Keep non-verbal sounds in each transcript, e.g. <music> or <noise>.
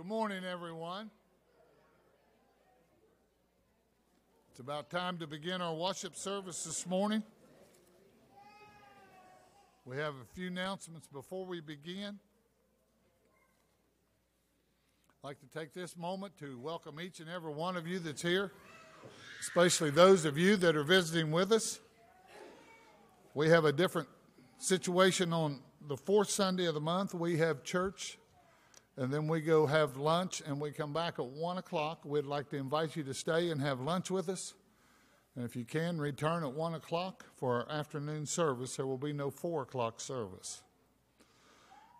Good morning, everyone. It's about time to begin our worship service this morning. We have a few announcements before we begin. I'd like to take this moment to welcome each and every one of you that's here, especially those of you that are visiting with us. We have a different situation on the fourth Sunday of the month. We have church and then we go have lunch and we come back at 1 o'clock. We'd like to invite you to stay and have lunch with us. And if you can, return at 1 o'clock for our afternoon service. There will be no 4 o'clock service.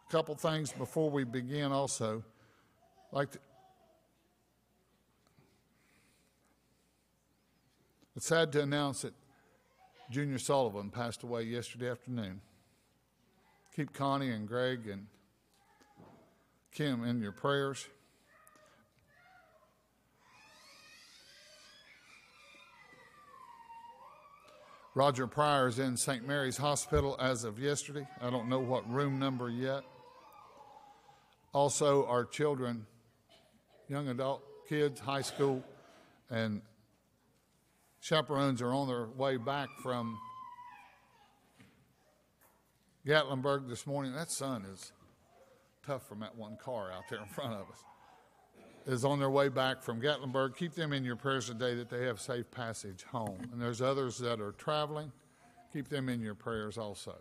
A couple things before we begin also. Like to, it's sad to announce that Junior Sullivan passed away yesterday afternoon. Keep Connie and Greg and Kim in your prayers. Roger Pryor is in St. Mary's Hospital as of yesterday. I don't know what room number yet. Also, our children, young adult kids, high school, and chaperones are on their way back from Gatlinburg this morning. That sun is tough from that one car out there in front of us, is on their way back from Gatlinburg. Keep them in your prayers today that they have safe passage home. And there's others that are traveling. Keep them in your prayers also.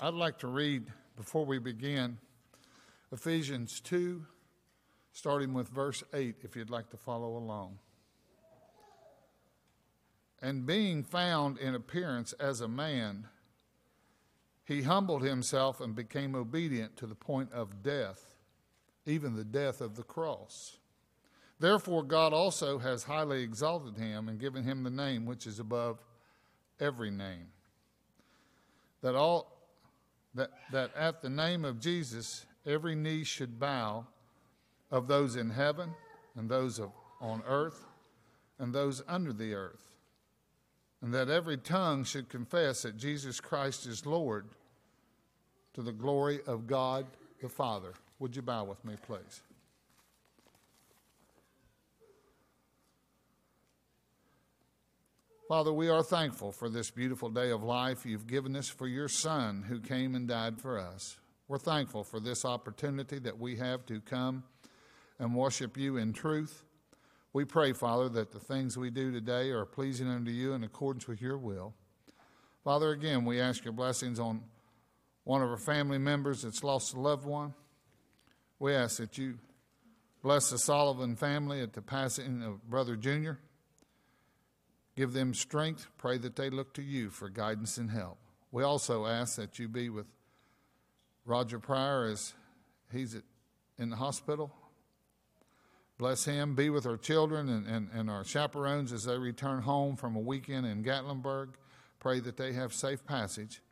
I'd like to read, before we begin, Ephesians 2, starting with verse 8, if you'd like to follow along. And being found in appearance as a man, he humbled himself and became obedient to the point of death, even the death of the cross. Therefore, God also has highly exalted him and given him the name which is above every name. That, all, that, that at the name of Jesus, every knee should bow of those in heaven and those of, on earth and those under the earth and that every tongue should confess that Jesus Christ is Lord to the glory of God the Father. Would you bow with me, please? Father, we are thankful for this beautiful day of life you've given us for your Son who came and died for us. We're thankful for this opportunity that we have to come and worship you in truth. We pray, Father, that the things we do today are pleasing unto you in accordance with your will. Father, again, we ask your blessings on one of our family members that's lost a loved one. We ask that you bless the Sullivan family at the passing of Brother Junior. Give them strength. Pray that they look to you for guidance and help. We also ask that you be with Roger Pryor as he's in the hospital. Bless him. Be with our children and, and, and our chaperones as they return home from a weekend in Gatlinburg. Pray that they have safe passage.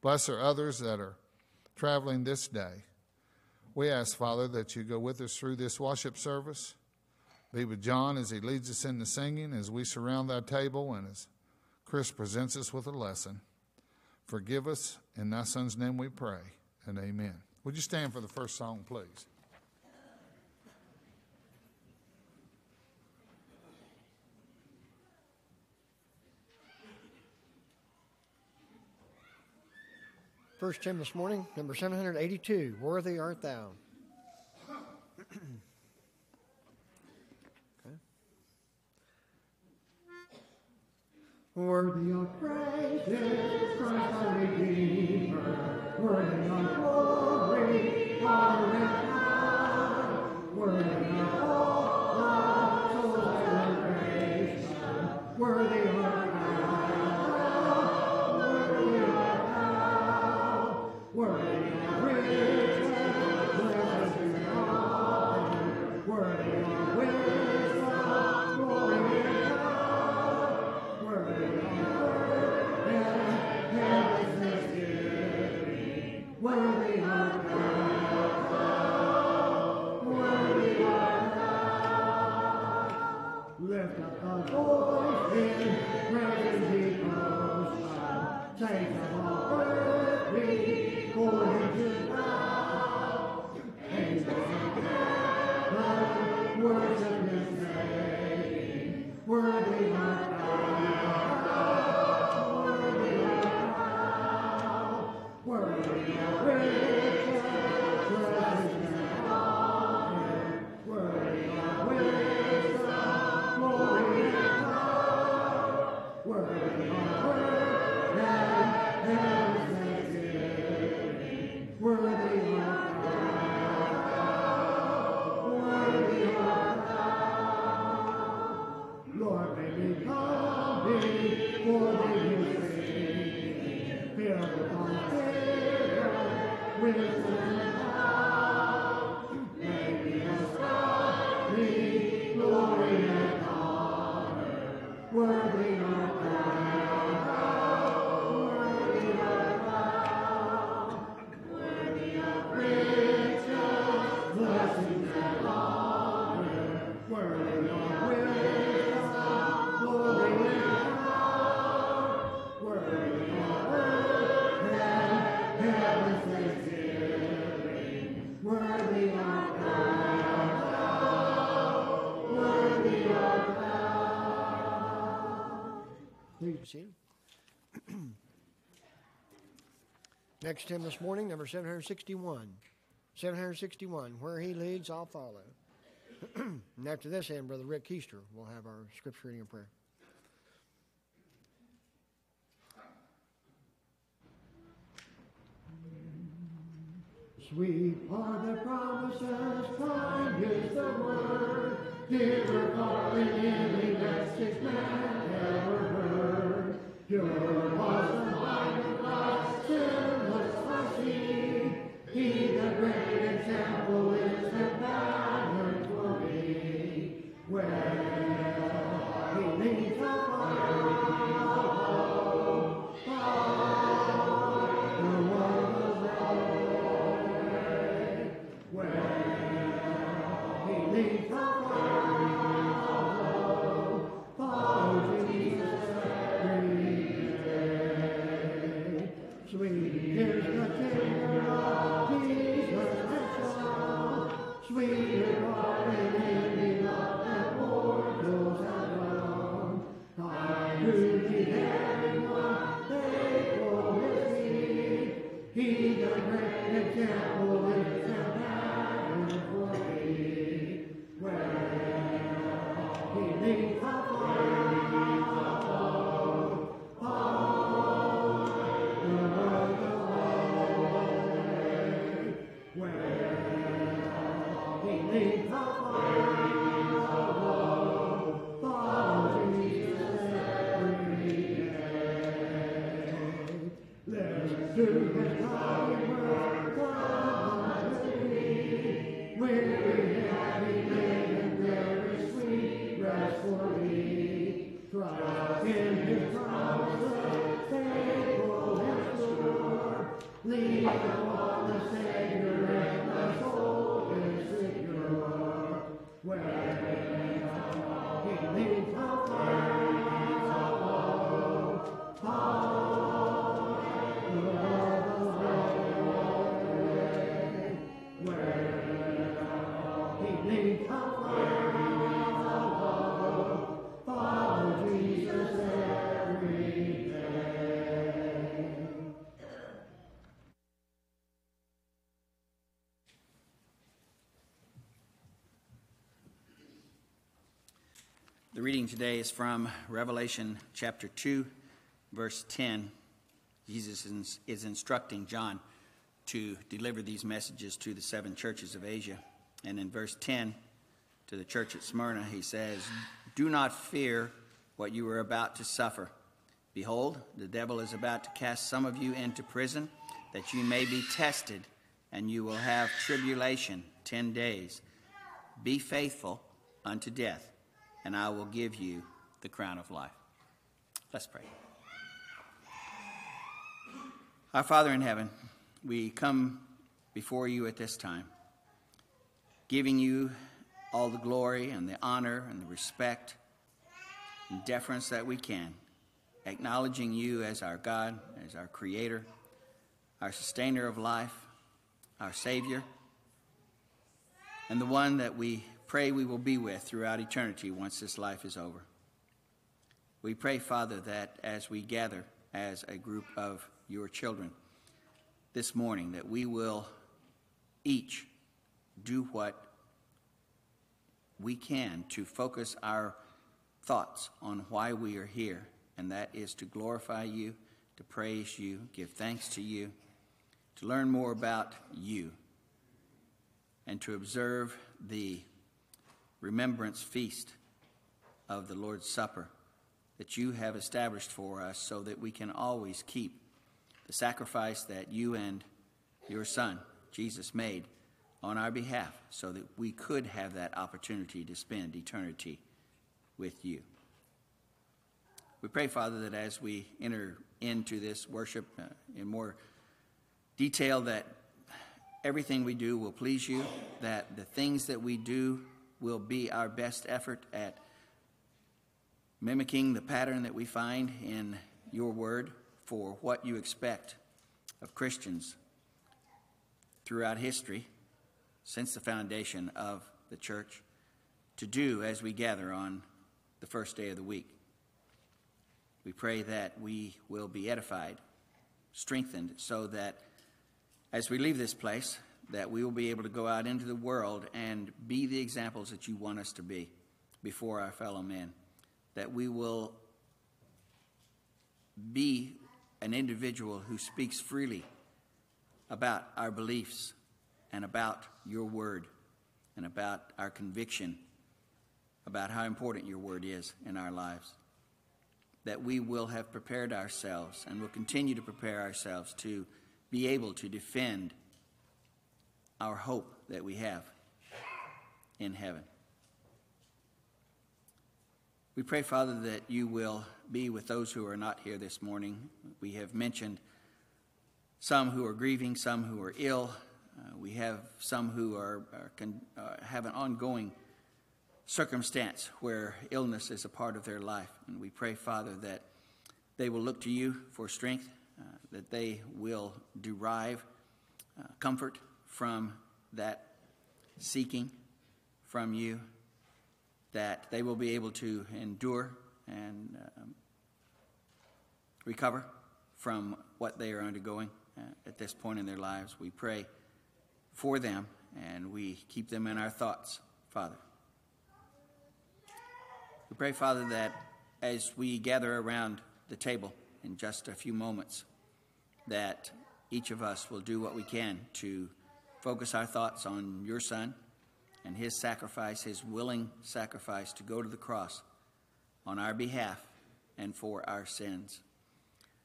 Bless our others that are traveling this day. We ask, Father, that you go with us through this worship service. Be with John as he leads us in the singing, as we surround that table, and as Chris presents us with a lesson. Forgive us. In thy son's name we pray, and amen. Would you stand for the first song, please? First hymn this morning, number 782, Worthy Art Thou. okay. Worthy of praise Christ our Redeemer, worthy of glory, honor Next hymn this morning, number 761. 761, Where He Leads, I'll Follow. <clears throat> and after this hymn, Brother Rick Keister will have our scripture reading and prayer. Sweet are the promises, kind is the word, dearer far than any message man ever heard. Pure was the mind The reading today is from Revelation chapter 2, verse 10. Jesus is instructing John to deliver these messages to the seven churches of Asia. And in verse 10, to the church at Smyrna, he says, Do not fear what you are about to suffer. Behold, the devil is about to cast some of you into prison, that you may be tested, and you will have tribulation ten days. Be faithful unto death and I will give you the crown of life. Let's pray. Our Father in heaven, we come before you at this time, giving you all the glory and the honor and the respect and deference that we can, acknowledging you as our God, as our Creator, our sustainer of life, our Savior, and the one that we pray we will be with throughout eternity once this life is over. We pray, Father, that as we gather as a group of your children this morning, that we will each do what we can to focus our thoughts on why we are here, and that is to glorify you, to praise you, give thanks to you, to learn more about you, and to observe the remembrance feast of the Lord's Supper that you have established for us so that we can always keep the sacrifice that you and your Son, Jesus, made on our behalf so that we could have that opportunity to spend eternity with you. We pray, Father, that as we enter into this worship uh, in more detail, that everything we do will please you, that the things that we do will be our best effort at mimicking the pattern that we find in your word for what you expect of Christians throughout history since the foundation of the church to do as we gather on the first day of the week. We pray that we will be edified, strengthened, so that as we leave this place, that we will be able to go out into the world and be the examples that you want us to be before our fellow men. That we will be an individual who speaks freely about our beliefs and about your word and about our conviction about how important your word is in our lives. That we will have prepared ourselves and will continue to prepare ourselves to be able to defend our hope that we have in heaven. We pray, Father, that you will be with those who are not here this morning. We have mentioned some who are grieving, some who are ill. Uh, we have some who are, are uh, have an ongoing circumstance where illness is a part of their life. And we pray, Father, that they will look to you for strength, uh, that they will derive uh, comfort from that seeking from you, that they will be able to endure and um, recover from what they are undergoing uh, at this point in their lives. We pray for them and we keep them in our thoughts, Father. We pray, Father, that as we gather around the table in just a few moments, that each of us will do what we can to focus our thoughts on your Son and his sacrifice, his willing sacrifice to go to the cross on our behalf and for our sins.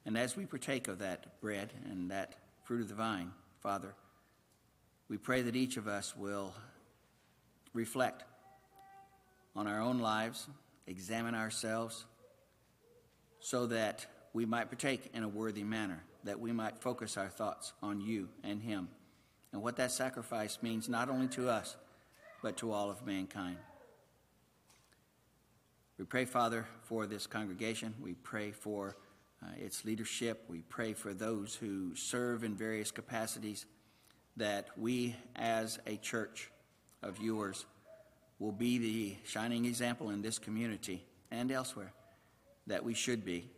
And as we partake of that bread and that fruit of the vine, Father, we pray that each of us will reflect on our own lives, examine ourselves, so that we might partake in a worthy manner, that we might focus our thoughts on you and Him and what that sacrifice means not only to us, but to all of mankind. We pray, Father, for this congregation. We pray for uh, its leadership. We pray for those who serve in various capacities, that we as a church of yours will be the shining example in this community and elsewhere that we should be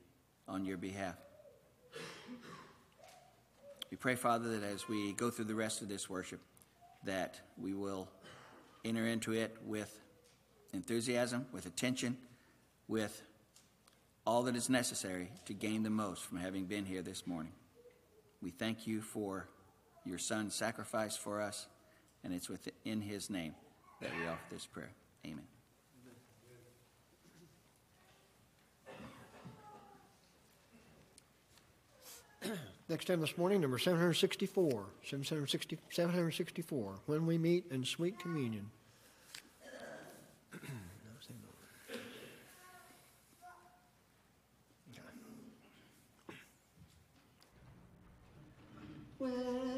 on your behalf. We pray, Father, that as we go through the rest of this worship, that we will enter into it with enthusiasm, with attention, with all that is necessary to gain the most from having been here this morning. We thank you for your son's sacrifice for us, and it's within his name that we offer this prayer. Amen. <clears throat> Next time this morning, number 764. 760, 764. When we meet in sweet communion. When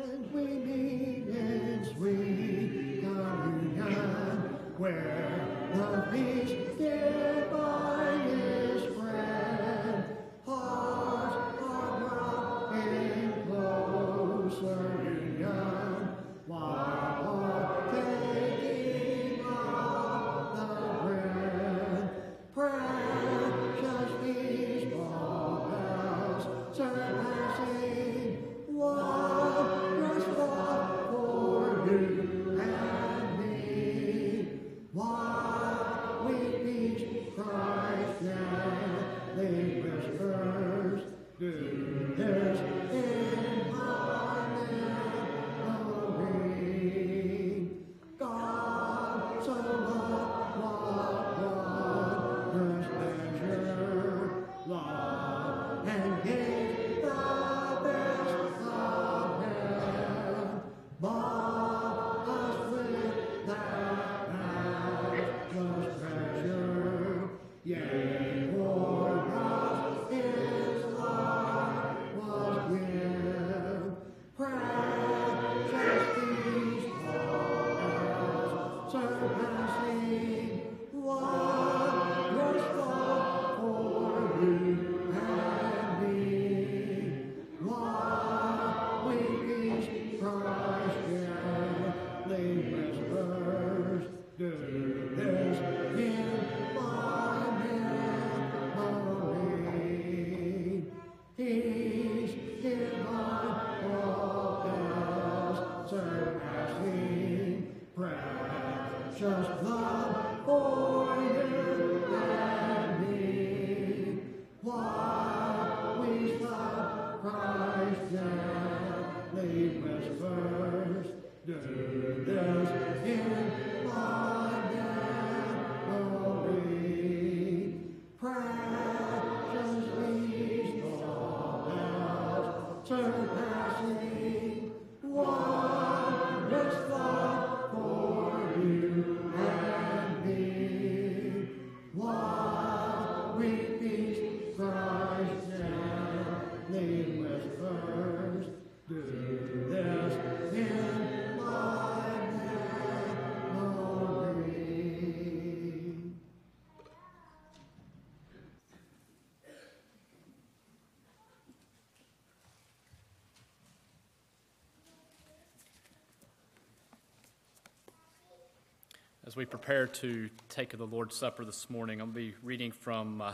As we prepare to take the Lord's Supper this morning, I'll be reading from uh,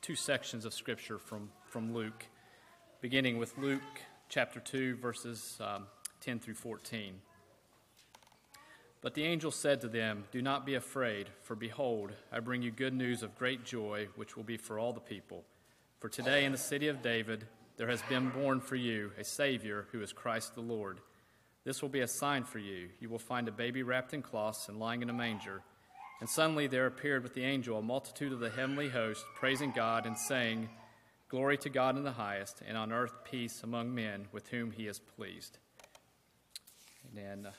two sections of Scripture from, from Luke, beginning with Luke chapter 2, verses um, 10 through 14. But the angel said to them, Do not be afraid, for behold, I bring you good news of great joy, which will be for all the people. For today in the city of David there has been born for you a Savior who is Christ the Lord. This will be a sign for you. You will find a baby wrapped in cloths and lying in a manger. And suddenly there appeared with the angel a multitude of the heavenly host, praising God and saying, Glory to God in the highest, and on earth peace among men with whom he is pleased. And then uh,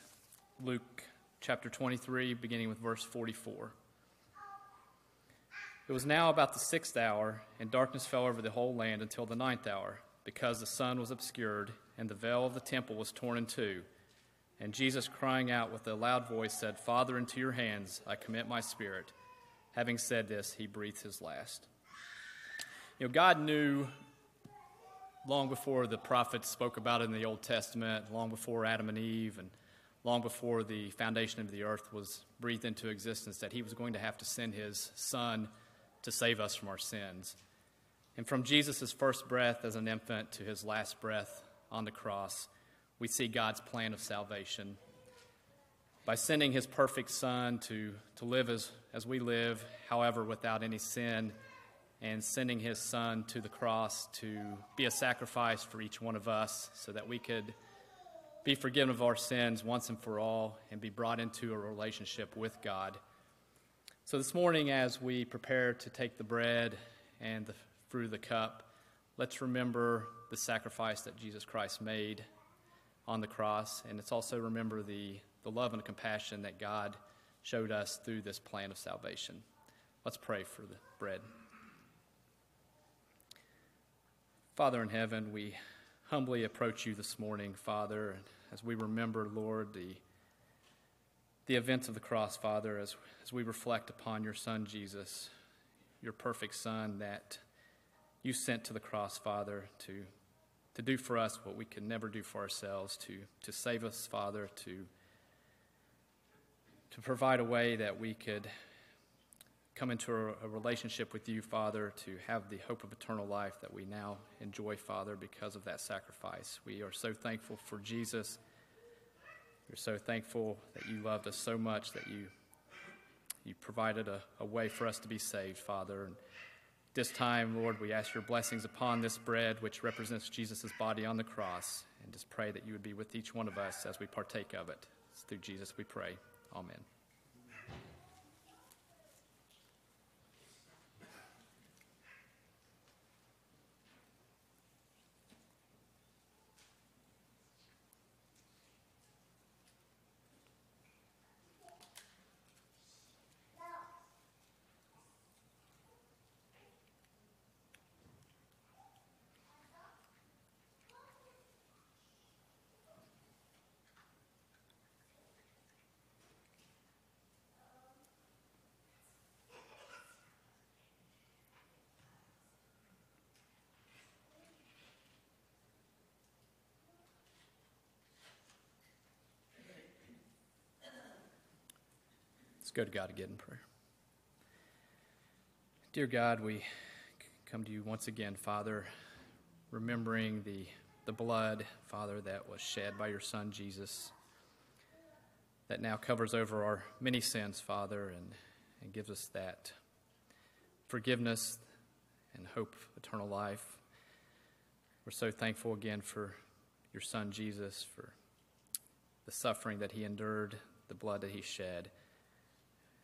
Luke chapter 23, beginning with verse 44. It was now about the sixth hour, and darkness fell over the whole land until the ninth hour, because the sun was obscured, and the veil of the temple was torn in two. And Jesus, crying out with a loud voice, said, Father, into your hands I commit my spirit. Having said this, he breathed his last. You know, God knew long before the prophets spoke about it in the Old Testament, long before Adam and Eve, and long before the foundation of the earth was breathed into existence, that he was going to have to send his son to save us from our sins. And from Jesus' first breath as an infant to his last breath on the cross, we see God's plan of salvation. By sending his perfect Son to, to live as, as we live, however, without any sin, and sending his Son to the cross to be a sacrifice for each one of us so that we could be forgiven of our sins once and for all and be brought into a relationship with God. So, this morning, as we prepare to take the bread and the of the cup, let's remember the sacrifice that Jesus Christ made on the cross, and let's also remember the, the love and compassion that God showed us through this plan of salvation. Let's pray for the bread. Father in heaven, we humbly approach you this morning, Father, as we remember, Lord, the, the events of the cross, Father, as, as we reflect upon your Son, Jesus, your perfect Son that you sent to the cross, Father, to to do for us what we could never do for ourselves, to, to save us, Father, to, to provide a way that we could come into a, a, relationship with you, Father, to have the hope of eternal life that we now enjoy, Father, because of that sacrifice. We are so thankful for Jesus. We're so thankful that you loved us so much that you, you provided a, a way for us to be saved, Father. And, this time, Lord, we ask your blessings upon this bread, which represents Jesus' body on the cross, and just pray that you would be with each one of us as we partake of it. It's through Jesus we pray. Amen. Go to God again in prayer. Dear God, we come to you once again, Father, remembering the, the blood, Father, that was shed by your Son, Jesus, that now covers over our many sins, Father, and, and gives us that forgiveness and hope eternal life. We're so thankful again for your Son, Jesus, for the suffering that he endured, the blood that he shed.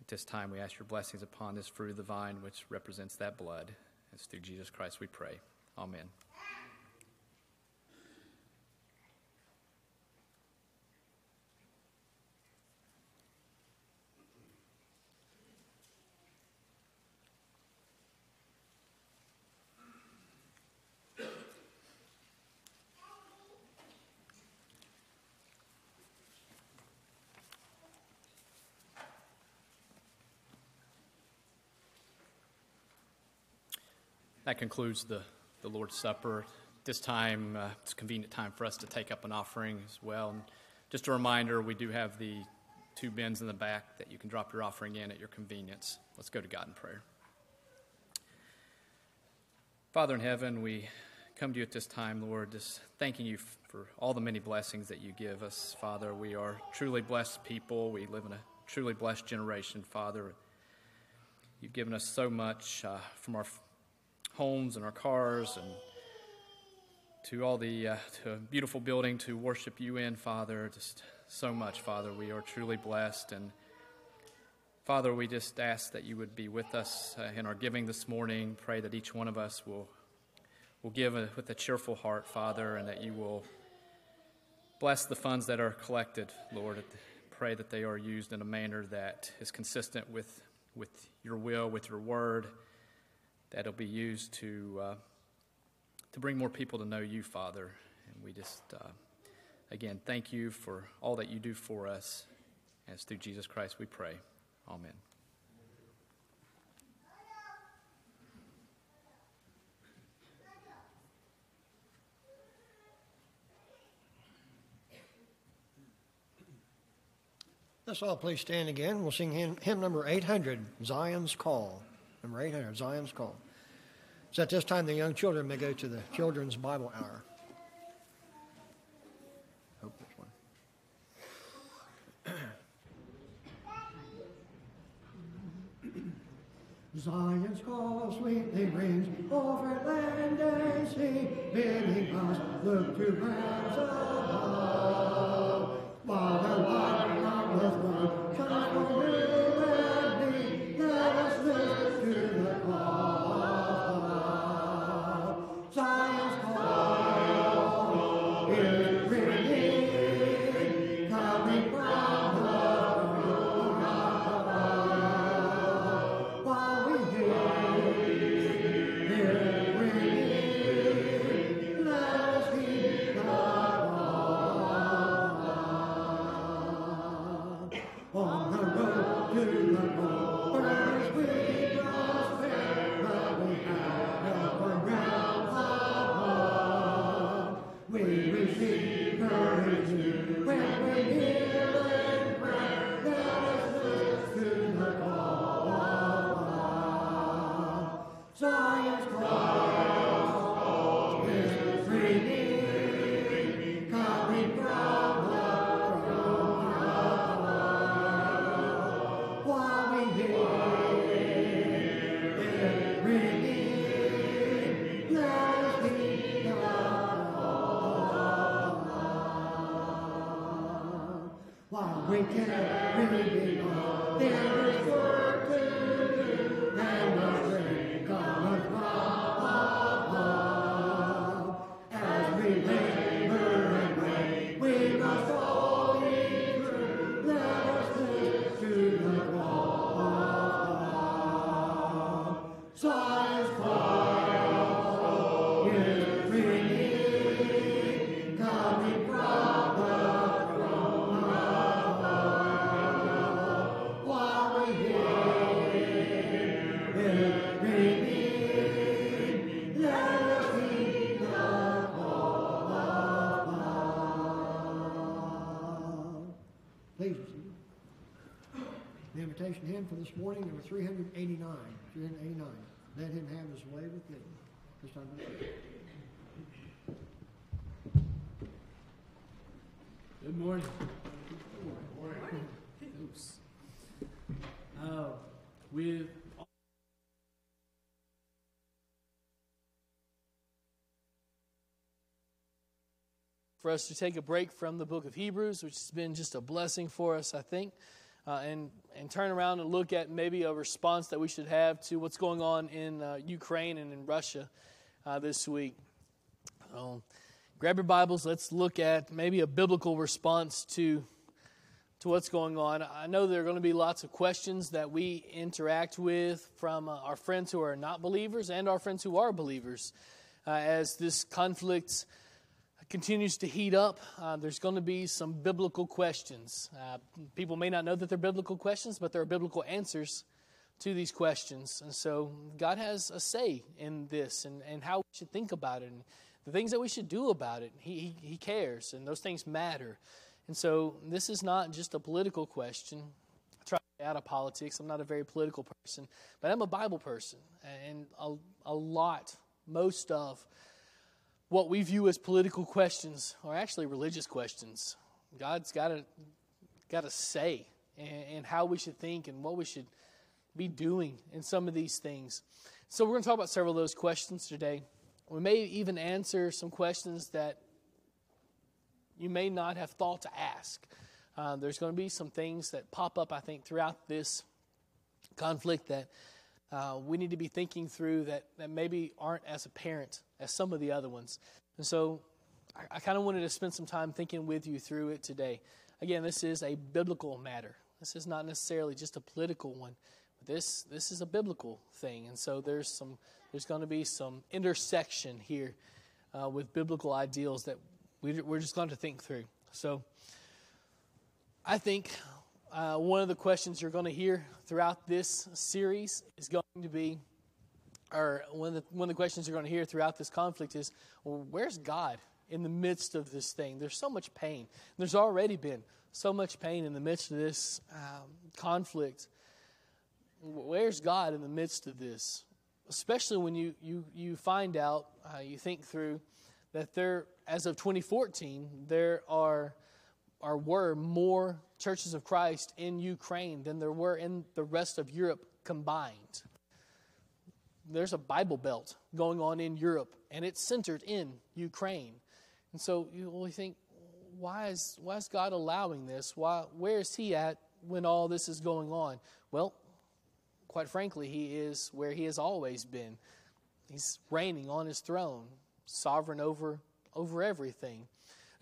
This time, we ask your blessings upon this fruit of the vine, which represents that blood. It's through Jesus Christ we pray. Amen. That concludes the, the Lord's Supper. This time, uh, it's a convenient time for us to take up an offering as well. And just a reminder, we do have the two bins in the back that you can drop your offering in at your convenience. Let's go to God in prayer. Father in heaven, we come to you at this time, Lord, just thanking you for all the many blessings that you give us, Father. We are truly blessed people. We live in a truly blessed generation, Father. You've given us so much uh, from our homes and our cars and to all the uh, to beautiful building to worship you in, Father. Just so much, Father. We are truly blessed. And Father, we just ask that you would be with us uh, in our giving this morning. Pray that each one of us will, will give a, with a cheerful heart, Father, and that you will bless the funds that are collected, Lord. Pray that they are used in a manner that is consistent with, with your will, with your word, that it'll be used to, uh, to bring more people to know you, Father. And we just, uh, again, thank you for all that you do for us. As through Jesus Christ we pray. Amen. Let's all please stand again. We'll sing hymn, hymn number 800, Zion's Call. Number 800, Zion's Call. So at this time, the young children may go to the Children's Bible Hour. Hope this one. <coughs> Zion's call sweetly rings over land and sea, bidding us look to lands above. While the light countless one shines 389. 389. Let him have his way with thee. This time. Good morning. Oops. Uh, with for us to take a break from the book of Hebrews, which has been just a blessing for us, I think, uh, and and turn around and look at maybe a response that we should have to what's going on in uh, Ukraine and in Russia uh, this week. Grab your Bibles. Let's look at maybe a biblical response to to what's going on. I know there are going to be lots of questions that we interact with from uh, our friends who are not believers and our friends who are believers uh, as this conflict continues to heat up, uh, there's going to be some biblical questions. Uh, people may not know that they're biblical questions, but there are biblical answers to these questions. And so God has a say in this and, and how we should think about it and the things that we should do about it. He, he, he cares, and those things matter. And so this is not just a political question. I try to out of politics. I'm not a very political person, but I'm a Bible person. And a, a lot, most of, what we view as political questions are actually religious questions. God's got a got a say and, in how we should think and what we should be doing in some of these things. So we're going to talk about several of those questions today. We may even answer some questions that you may not have thought to ask. Uh, there's going to be some things that pop up, I think, throughout this conflict that uh, we need to be thinking through that, that maybe aren't as apparent as some of the other ones. And so I, I kind of wanted to spend some time thinking with you through it today. Again, this is a biblical matter. This is not necessarily just a political one. This this is a biblical thing, and so there's some there's going to be some intersection here uh, with biblical ideals that we, we're just going to think through. So I think uh, one of the questions you're going to hear throughout this series is going to be or one of the, one of the questions you're going to hear throughout this conflict is, well, where's God in the midst of this thing? There's so much pain. There's already been so much pain in the midst of this um, conflict. Where's God in the midst of this? Especially when you, you, you find out, uh, you think through that there, as of 2014, there are, are were more churches of Christ in Ukraine than there were in the rest of Europe combined there's a Bible Belt going on in Europe, and it's centered in Ukraine. And so you only think, why is, why is God allowing this? Why, where is He at when all this is going on? Well, quite frankly, He is where He has always been. He's reigning on His throne, sovereign over, over everything.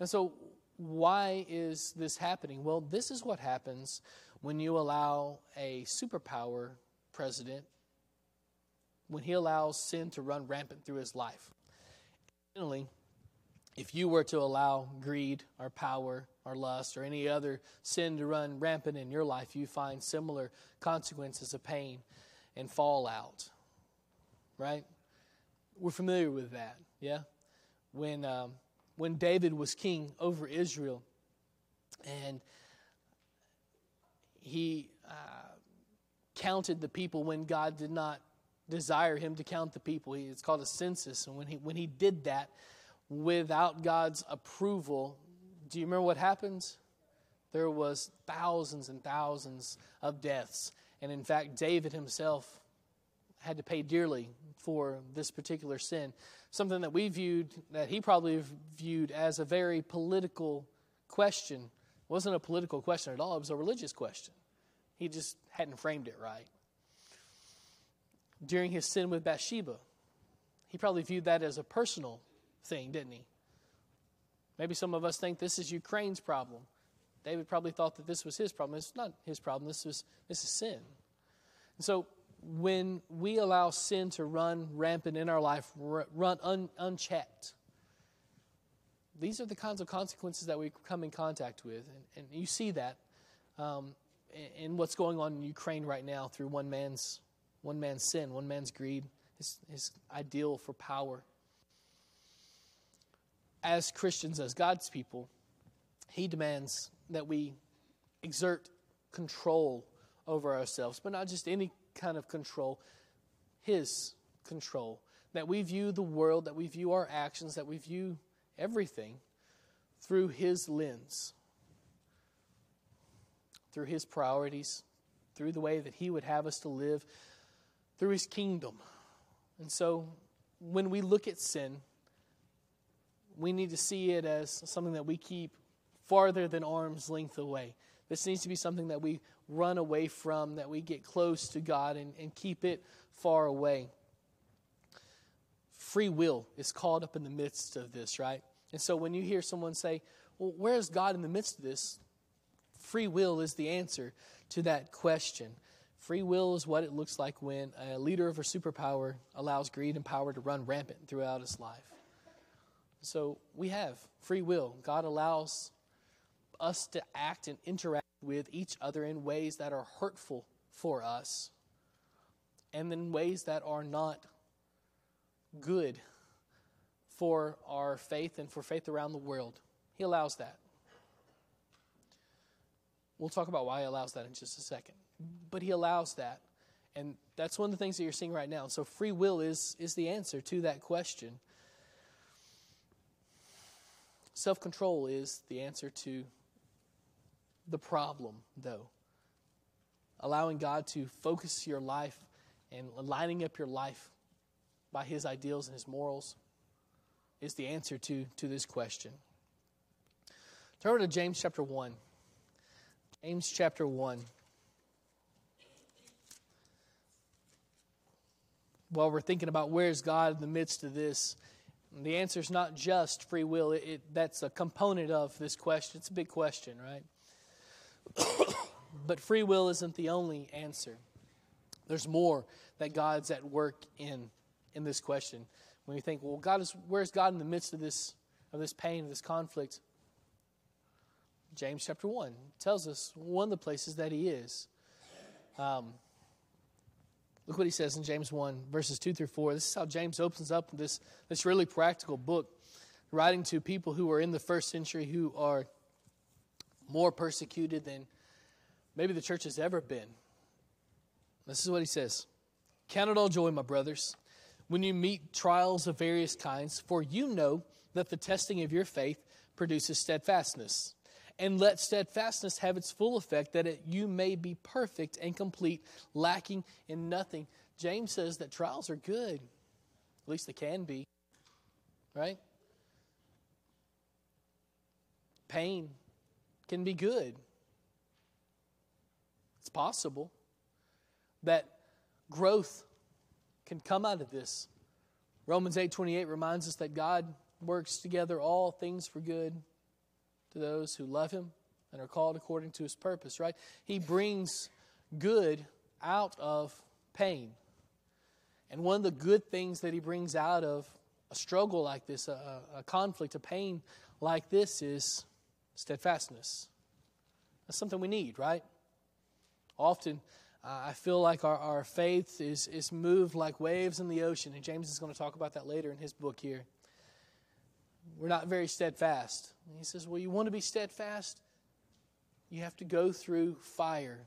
And so, why is this happening? Well, this is what happens when you allow a superpower president when he allows sin to run rampant through his life. Finally, if you were to allow greed or power or lust or any other sin to run rampant in your life, you find similar consequences of pain and fallout. Right? We're familiar with that, yeah? When, um, when David was king over Israel and he uh, counted the people when God did not desire him to count the people. It's called a census. And when he, when he did that without God's approval, do you remember what happens? There was thousands and thousands of deaths. And in fact, David himself had to pay dearly for this particular sin. Something that we viewed, that he probably viewed as a very political question. It wasn't a political question at all, it was a religious question. He just hadn't framed it right during his sin with Bathsheba. He probably viewed that as a personal thing, didn't he? Maybe some of us think this is Ukraine's problem. David probably thought that this was his problem. It's not his problem. This is this is sin. And so when we allow sin to run rampant in our life, run un, unchecked, these are the kinds of consequences that we come in contact with, and, and you see that um, in, what's going on in Ukraine right now through one man's one man's sin, one man's greed, his, his ideal for power. As Christians, as God's people, He demands that we exert control over ourselves, but not just any kind of control, His control. That we view the world, that we view our actions, that we view everything through His lens, through His priorities, through the way that He would have us to live, through His kingdom. And so when we look at sin, we need to see it as something that we keep farther than arm's length away. This needs to be something that we run away from, that we get close to God and, and keep it far away. Free will is caught up in the midst of this, right? And so when you hear someone say, Well, where is God in the midst of this? Free will is the answer to that question. Free will is what it looks like when a leader of a superpower allows greed and power to run rampant throughout his life. So we have free will. God allows us to act and interact with each other in ways that are hurtful for us and in ways that are not good for our faith and for faith around the world. He allows that. We'll talk about why he allows that in just a second. But he allows that. And that's one of the things that you're seeing right now. So free will is, is the answer to that question. Self control is the answer to the problem, though. Allowing God to focus your life and lining up your life by His ideals and His morals is the answer to, to this question. Turn to James chapter 1. James chapter 1. While we're thinking about where's God in the midst of this, the answer is not just free will. It, it, that's a component of this question. It's a big question, right? But free will isn't the only answer. There's more that God's at work in in this question. When you think, well, God is where's God in the midst of this of this pain, of this conflict? James chapter one tells us one of the places that He is. Um, Look what he says in James 1, verses 2 through 4. This is how James opens up this, this really practical book, writing to people who are in the first century who are more persecuted than maybe the church has ever been. This is what he says Count it all joy, my brothers, when you meet trials of various kinds, for you know that the testing of your faith produces steadfastness and let steadfastness have its full effect, that it, you may be perfect and complete, lacking in nothing. James says that trials are good. At least they can be. Right? Pain can be good. It's possible that growth can come out of this. Romans 8:28 reminds us that God works together all things for good to those who love him and are called according to his purpose, right? He brings good out of pain. And one of the good things that he brings out of a struggle like this, a, a conflict, a pain like this, is steadfastness. That's something we need, right? Often, uh, I feel like our, our faith is, is moved like waves in the ocean, and James is going to talk about that later in his book here we're not very steadfast. And he says, Well, you want to be steadfast? You have to go through fire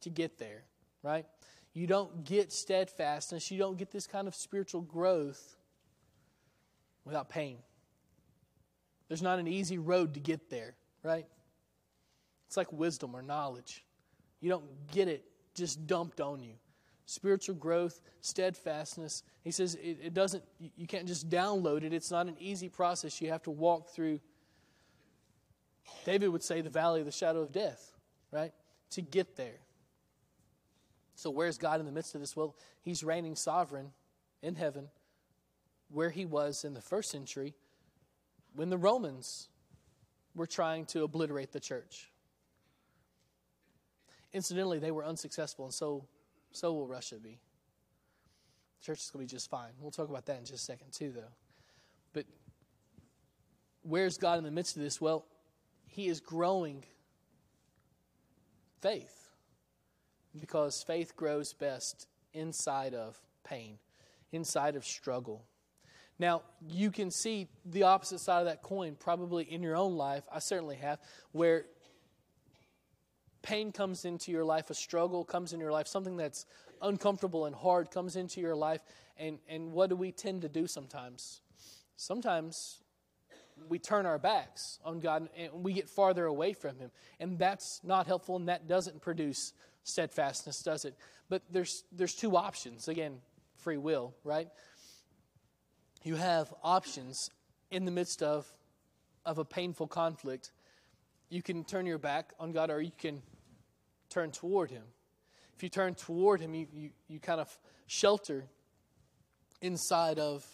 to get there, right? You don't get steadfastness, you don't get this kind of spiritual growth without pain. There's not an easy road to get there, right? It's like wisdom or knowledge. You don't get it just dumped on you spiritual growth, steadfastness. He says it, it, doesn't, you can't just download it. It's not an easy process. You have to walk through, David would say, the valley of the shadow of death, right? To get there. So, where's God in the midst of this? Well, He's reigning sovereign in heaven, where He was in the first century when the Romans were trying to obliterate the church. Incidentally, they were unsuccessful, and so so will Russia be. The church is going to be just fine. We'll talk about that in just a second, too, though. But where's God in the midst of this? Well, He is growing faith because faith grows best inside of pain, inside of struggle. Now, you can see the opposite side of that coin probably in your own life. I certainly have, where pain comes into your life, a struggle comes in your life, something that's uncomfortable and hard comes into your life, and, and what do we tend to do sometimes? Sometimes we turn our backs on God and we get farther away from Him. And that's not helpful and that doesn't produce steadfastness, does it? But there's, there's two options. Again, free will, right? You have options in the midst of, of a painful conflict. You can turn your back on God or you can turn toward Him. If you turn toward Him, you, you, you kind of shelter inside of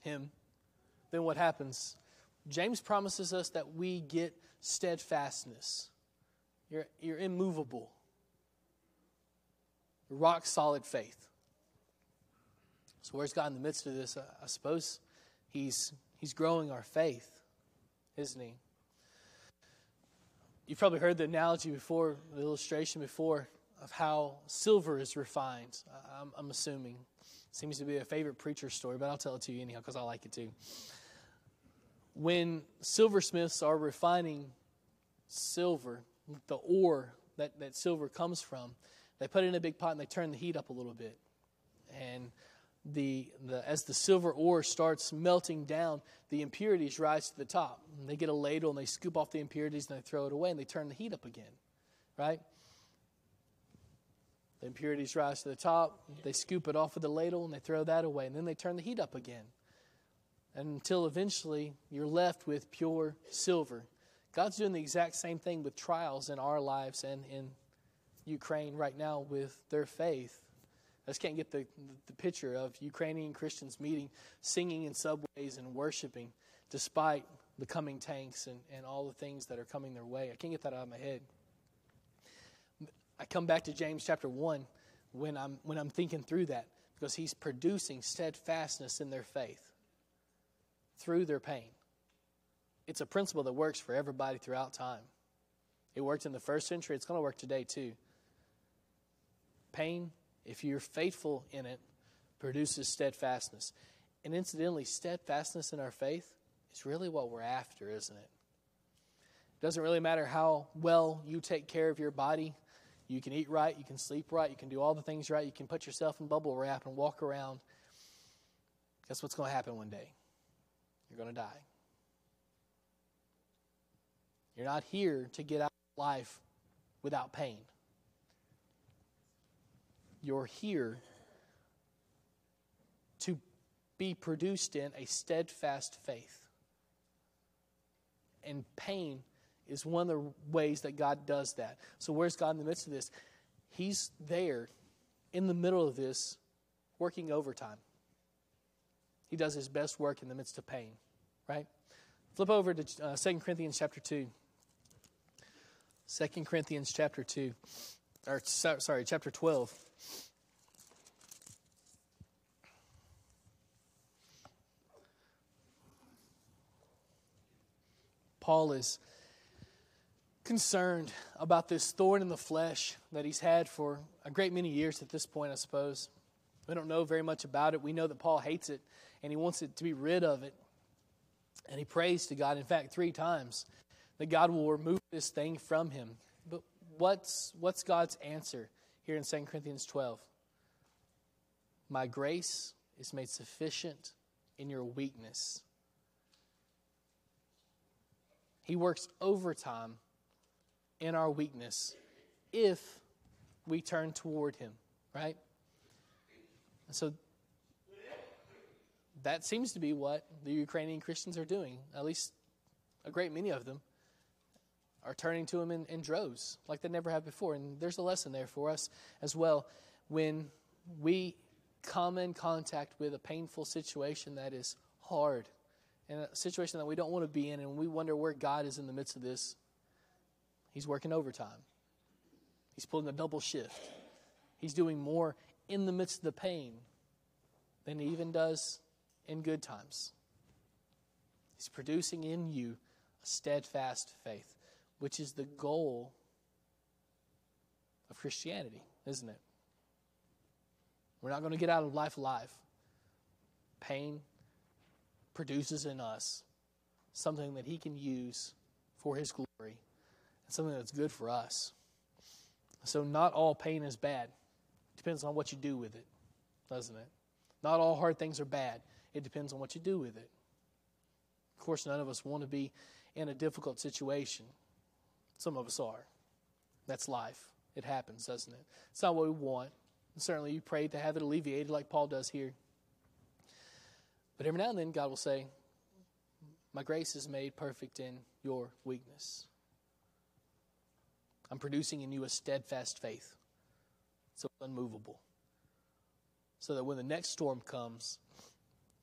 Him. Then what happens? James promises us that we get steadfastness. You're, you're immovable, rock solid faith. So, where's God in the midst of this? I suppose He's, he's growing our faith, isn't He? You've probably heard the analogy before, the illustration before, of how silver is refined. I'm, I'm assuming. Seems to be a favorite preacher story, but I'll tell it to you anyhow because I like it too when silversmiths are refining silver, the ore that, that silver comes from, they put it in a big pot and they turn the heat up a little bit. And the, the, as the silver ore starts melting down, the impurities rise to the top. And they get a ladle and they scoop off the impurities and they throw it away and they turn the heat up again, right? The impurities rise to the top, they scoop it off with the ladle and they throw that away, and then they turn the heat up again until eventually you're left with pure silver. God's doing the exact same thing with trials in our lives and in Ukraine right now with their faith. I just can't get the, the picture of Ukrainian Christians meeting, singing in subways and worshiping despite the coming tanks and, and all the things that are coming their way. I can't get that out of my head. I come back to James chapter 1 when I'm, when I'm thinking through that because he's producing steadfastness in their faith through their pain. It's a principle that works for everybody throughout time. It worked in the first century, it's going to work today too. Pain, if you're faithful in it, produces steadfastness. And incidentally, steadfastness in our faith is really what we're after, isn't it? It doesn't really matter how well you take care of your body. You can eat right, you can sleep right, you can do all the things right, you can put yourself in bubble wrap and walk around. Guess what's going to happen one day? you're going to die. You're not here to get out of life without pain. You're here to be produced in a steadfast faith. And pain is one of the ways that God does that. So, where's God in the midst of this? He's there in the middle of this, working overtime. He does his best work in the midst of pain, right? Flip over to uh, 2 Corinthians chapter 2. 2 Corinthians chapter 2, or sorry, chapter 12. Paul is concerned about this thorn in the flesh that he's had for a great many years at this point, I suppose. We don't know very much about it. We know that Paul hates it and he wants it to be rid of it. And he prays to God, in fact, three times, that God will remove this thing from him. What's, what's God's answer here in 2 Corinthians 12? My grace is made sufficient in your weakness. He works overtime in our weakness if we turn toward him, right? so that seems to be what the Ukrainian Christians are doing. At least a great many of them are turning to him in, in droves like they never have before. And there's a lesson there for us as well. When we come in contact with a painful situation that is hard and a situation that we don't want to be in, and we wonder where God is in the midst of this, He's working overtime. He's pulling a double shift. He's doing more in the midst of the pain than He even does in good times. He's producing in you a steadfast faith, which is the goal of Christianity, isn't it? We're not going to get out of life alive. Pain produces in us something that He can use for His glory and something that's good for us. So, not all pain is bad. It depends on what you do with it, doesn't it? Not all hard things are bad. It depends on what you do with it. Of course, none of us want to be in a difficult situation. Some of us are. That's life. It happens, doesn't it? It's not what we want. And certainly, you pray to have it alleviated, like Paul does here. But every now and then, God will say, My grace is made perfect in your weakness. I'm producing in you a steadfast faith, so unmovable, so that when the next storm comes,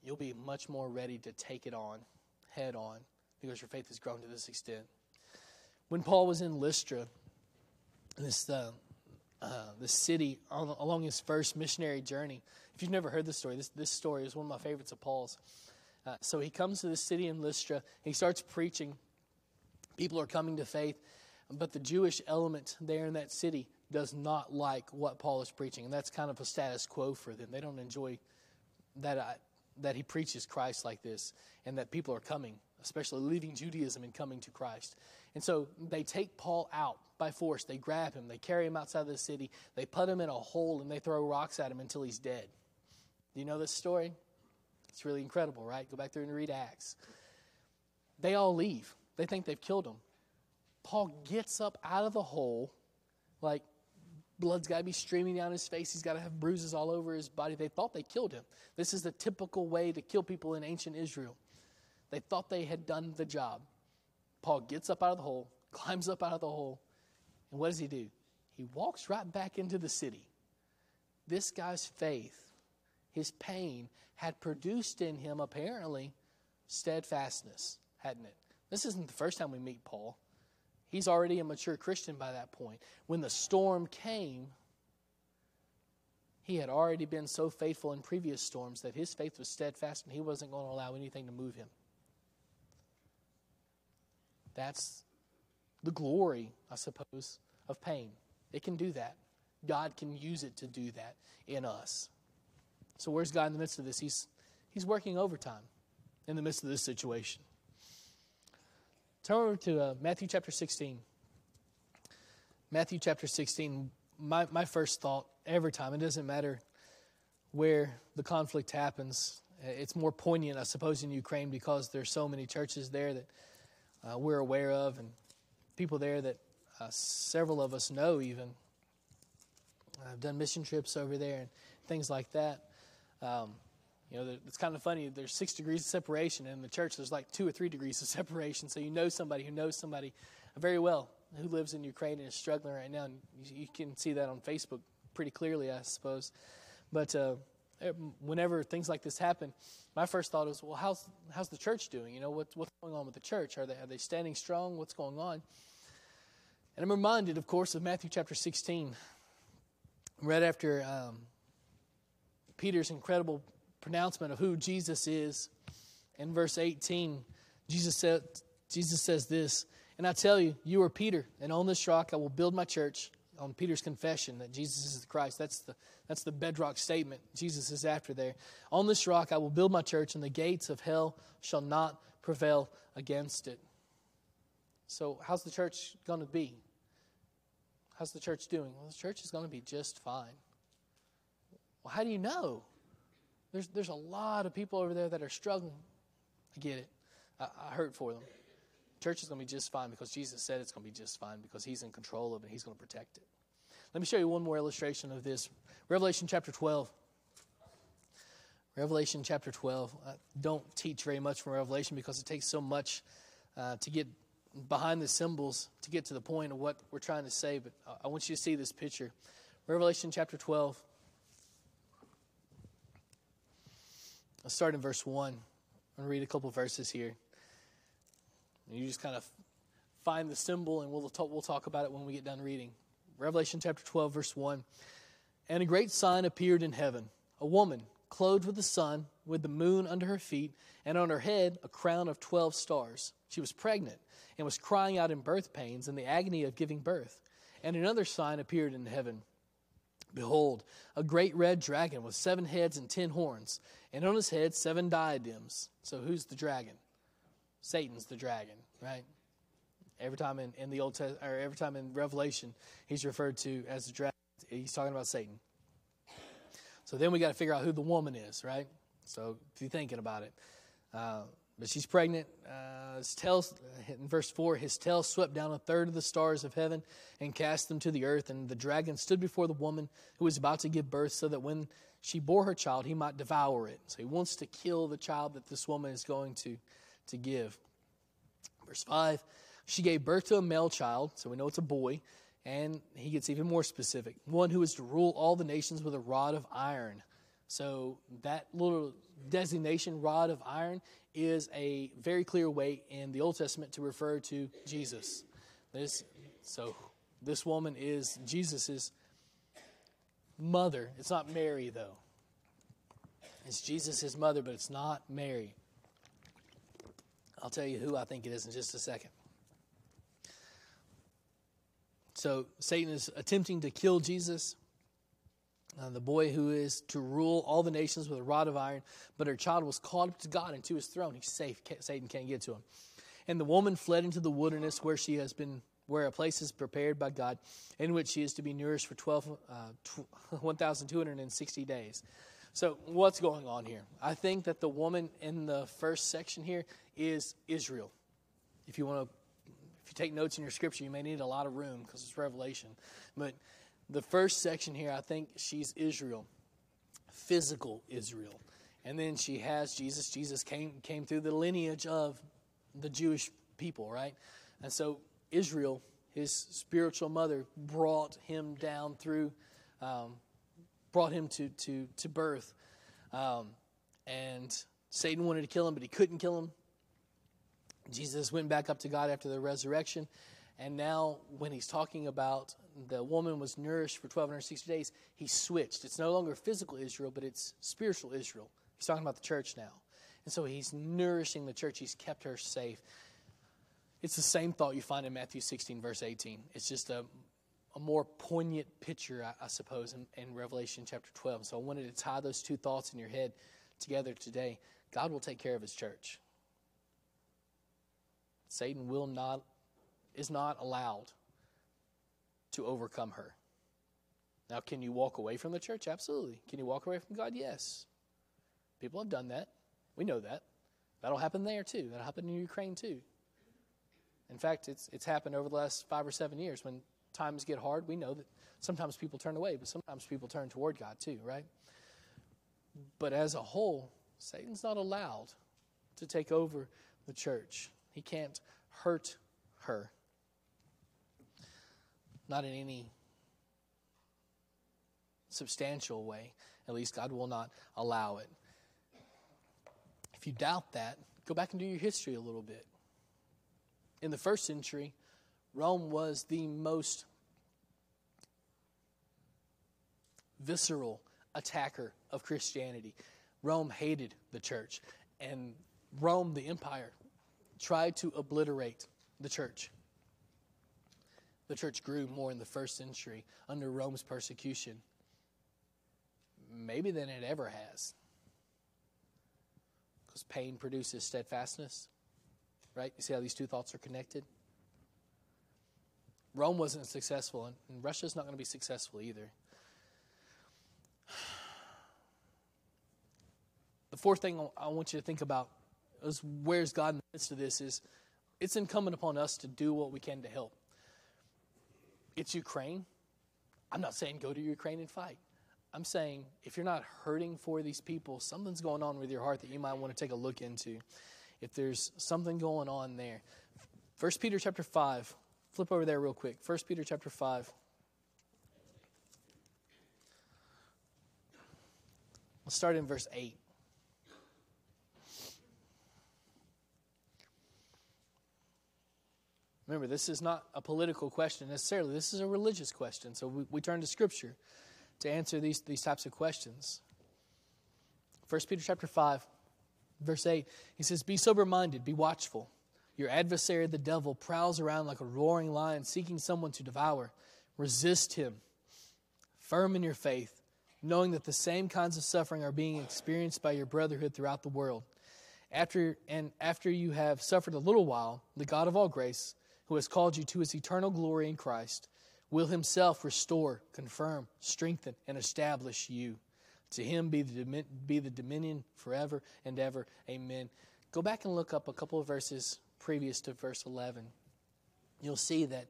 you'll be much more ready to take it on, head on, because your faith has grown to this extent. When Paul was in Lystra, this uh, uh, this city on, along his first missionary journey. If you've never heard this story, this this story is one of my favorites of Paul's. Uh, so he comes to the city in Lystra. He starts preaching. People are coming to faith, but the Jewish element there in that city does not like what Paul is preaching, and that's kind of a status quo for them. They don't enjoy that uh, that he preaches Christ like this, and that people are coming, especially leaving Judaism and coming to Christ. And so they take Paul out by force. They grab him, they carry him outside of the city, they put him in a hole, and they throw rocks at him until he's dead. Do you know this story? It's really incredible, right? Go back through and read Acts. They all leave. They think they've killed him. Paul gets up out of the hole, like blood's got to be streaming down his face. He's got to have bruises all over his body. They thought they killed him. This is the typical way to kill people in ancient Israel. They thought they had done the job. Paul gets up out of the hole, climbs up out of the hole, and what does he do? He walks right back into the city. This guy's faith, his pain, had produced in him apparently steadfastness, hadn't it? This isn't the first time we meet Paul. He's already a mature Christian by that point. When the storm came, he had already been so faithful in previous storms that his faith was steadfast and he wasn't going to allow anything to move him. That's the glory, I suppose, of pain. It can do that. God can use it to do that in us. So, where's God in the midst of this? He's, he's working overtime in the midst of this situation. Turn over to uh, Matthew chapter 16. Matthew chapter 16. My, my first thought every time, it doesn't matter where the conflict happens, it's more poignant, I suppose, in Ukraine because there's so many churches there that uh, we're aware of, and people there that uh, several of us know even. I've done mission trips over there and things like that. Um, you know, it's kind of funny. There's six degrees of separation, and in the church there's like two or three degrees of <laughs> separation. So you know somebody who knows somebody very well who lives in Ukraine and is struggling right now. And you, you can see that on Facebook pretty clearly, I suppose. But uh, whenever things like this happen, my first thought is, well, how's how's the church doing? You know, what's what's going on with the church? Are they are they standing strong? What's going on? And I'm reminded, of course, of Matthew chapter 16, right after um, Peter's incredible pronouncement of who Jesus is. In verse 18, Jesus said, Jesus says this, and I tell you, you are Peter, and on this rock I will build my church. On Peter's confession that Jesus is the Christ, that's the that's the bedrock statement Jesus is after there. On this rock I will build my church, and the gates of hell shall not prevail against it. So, how's the church going to be? How's the church doing? Well, the church is going to be just fine. Well, how do you know? There's, there's a lot of people over there that are struggling. I get it. I, I hurt for them. Church is going to be just fine because Jesus said it's going to be just fine because He's in control of it and He's going to protect it. Let me show you one more illustration of this. Revelation chapter 12. Revelation chapter 12. I don't teach very much from Revelation because it takes so much uh, to get behind the symbols to get to the point of what we're trying to say, but I want you to see this picture. Revelation chapter 12. I'll start in verse 1. I'm going to read a couple verses here. And you just kind of find the symbol, and we'll talk, we'll talk about it when we get done reading. Revelation chapter 12, verse 1. And a great sign appeared in heaven a woman clothed with the sun, with the moon under her feet, and on her head a crown of 12 stars. She was pregnant and was crying out in birth pains and the agony of giving birth. And another sign appeared in heaven. Behold, a great red dragon with seven heads and ten horns, and on his head seven diadems. So who's the dragon? Satan's the dragon, right? Every time in, in the Old Test, or every time in Revelation, he's referred to as the dragon. He's talking about Satan. So then we got to figure out who the woman is, right? So if you're thinking about it, uh, but she's pregnant. Uh, his tail, in verse 4, his tail swept down a third of the stars of heaven and cast them to the earth. And the dragon stood before the woman who was about to give birth, so that when she bore her child, he might devour it. So he wants to kill the child that this woman is going to, to give. Verse 5 She gave birth to a male child, so we know it's a boy. And he gets even more specific one who is to rule all the nations with a rod of iron. So that little designation, rod of iron, is a very clear way in the Old Testament to refer to Jesus. This, so this woman is Jesus's mother. It's not Mary, though. It's Jesus' mother, but it's not Mary. I'll tell you who I think it is in just a second. So Satan is attempting to kill Jesus. Uh, the boy who is to rule all the nations with a rod of iron, but her child was called up to God and to his throne. He's safe. Satan can't get to him. And the woman fled into the wilderness where she has been, where a place is prepared by God, in which she is to be nourished for 12, uh, <laughs> 1,260 days. So, what's going on here? I think that the woman in the first section here is Israel. If you want to, if you take notes in your scripture, you may need a lot of room because it's Revelation. But the first section here, I think she's Israel, physical Israel. And then she has Jesus. Jesus came, came through the lineage of the Jewish people, right? And so Israel, his spiritual mother, brought him down through, um, brought him to, to, to birth. Um, and Satan wanted to kill him, but he couldn't kill him. Jesus went back up to God after the resurrection. And now, when he's talking about the woman was nourished for 1260 days, he switched. It's no longer physical Israel, but it's spiritual Israel. He's talking about the church now. And so he's nourishing the church, he's kept her safe. It's the same thought you find in Matthew 16, verse 18. It's just a, a more poignant picture, I, I suppose, in, in Revelation chapter 12. So I wanted to tie those two thoughts in your head together today. God will take care of his church. Satan will not is not allowed to overcome her. Now, can you walk away from the church? Absolutely. Can you walk away from God? Yes. People have done that. We know that. That'll happen there too. That'll happen in Ukraine too. In fact, it's, it's happened over the last five or seven years. When times get hard, we know that sometimes people turn away, but sometimes people turn toward God too, right? But as a whole, Satan's not allowed to take over the church. He can't hurt her not in any substantial way. At least God will not allow it. If you doubt that, go back and do your history a little bit. In the first century, Rome was the most visceral attacker of Christianity. Rome hated the church, and Rome, the empire, tried to obliterate the church. The church grew more in the first century under Rome's persecution, maybe than it ever has. Because pain produces steadfastness, right? You see how these two thoughts are connected? Rome wasn't successful, and Russia's not going to be successful either. The fourth thing I want you to think about is where's God in the midst of this is it's incumbent upon us to do what we can to help. It's Ukraine. I'm not saying go to Ukraine and fight. I'm saying if you're not hurting for these people, something's going on with your heart that you might want to take a look into. If there's something going on there. 1 Peter chapter 5. Flip over there real quick. 1 Peter chapter 5. Let's start in verse 8. Remember, this is not a political question necessarily. This is a religious question. So we, we turn to Scripture to answer these, these types of questions. 1 Peter chapter 5, verse 8, he says, Be sober minded, be watchful. Your adversary, the devil, prowls around like a roaring lion seeking someone to devour. Resist him, firm in your faith, knowing that the same kinds of suffering are being experienced by your brotherhood throughout the world. After, and after you have suffered a little while, the God of all grace, who has called you to his eternal glory in Christ, will himself restore, confirm, strengthen, and establish you. To him be the, be the dominion forever and ever. Amen. Go back and look up a couple of verses previous to verse 11. You'll see that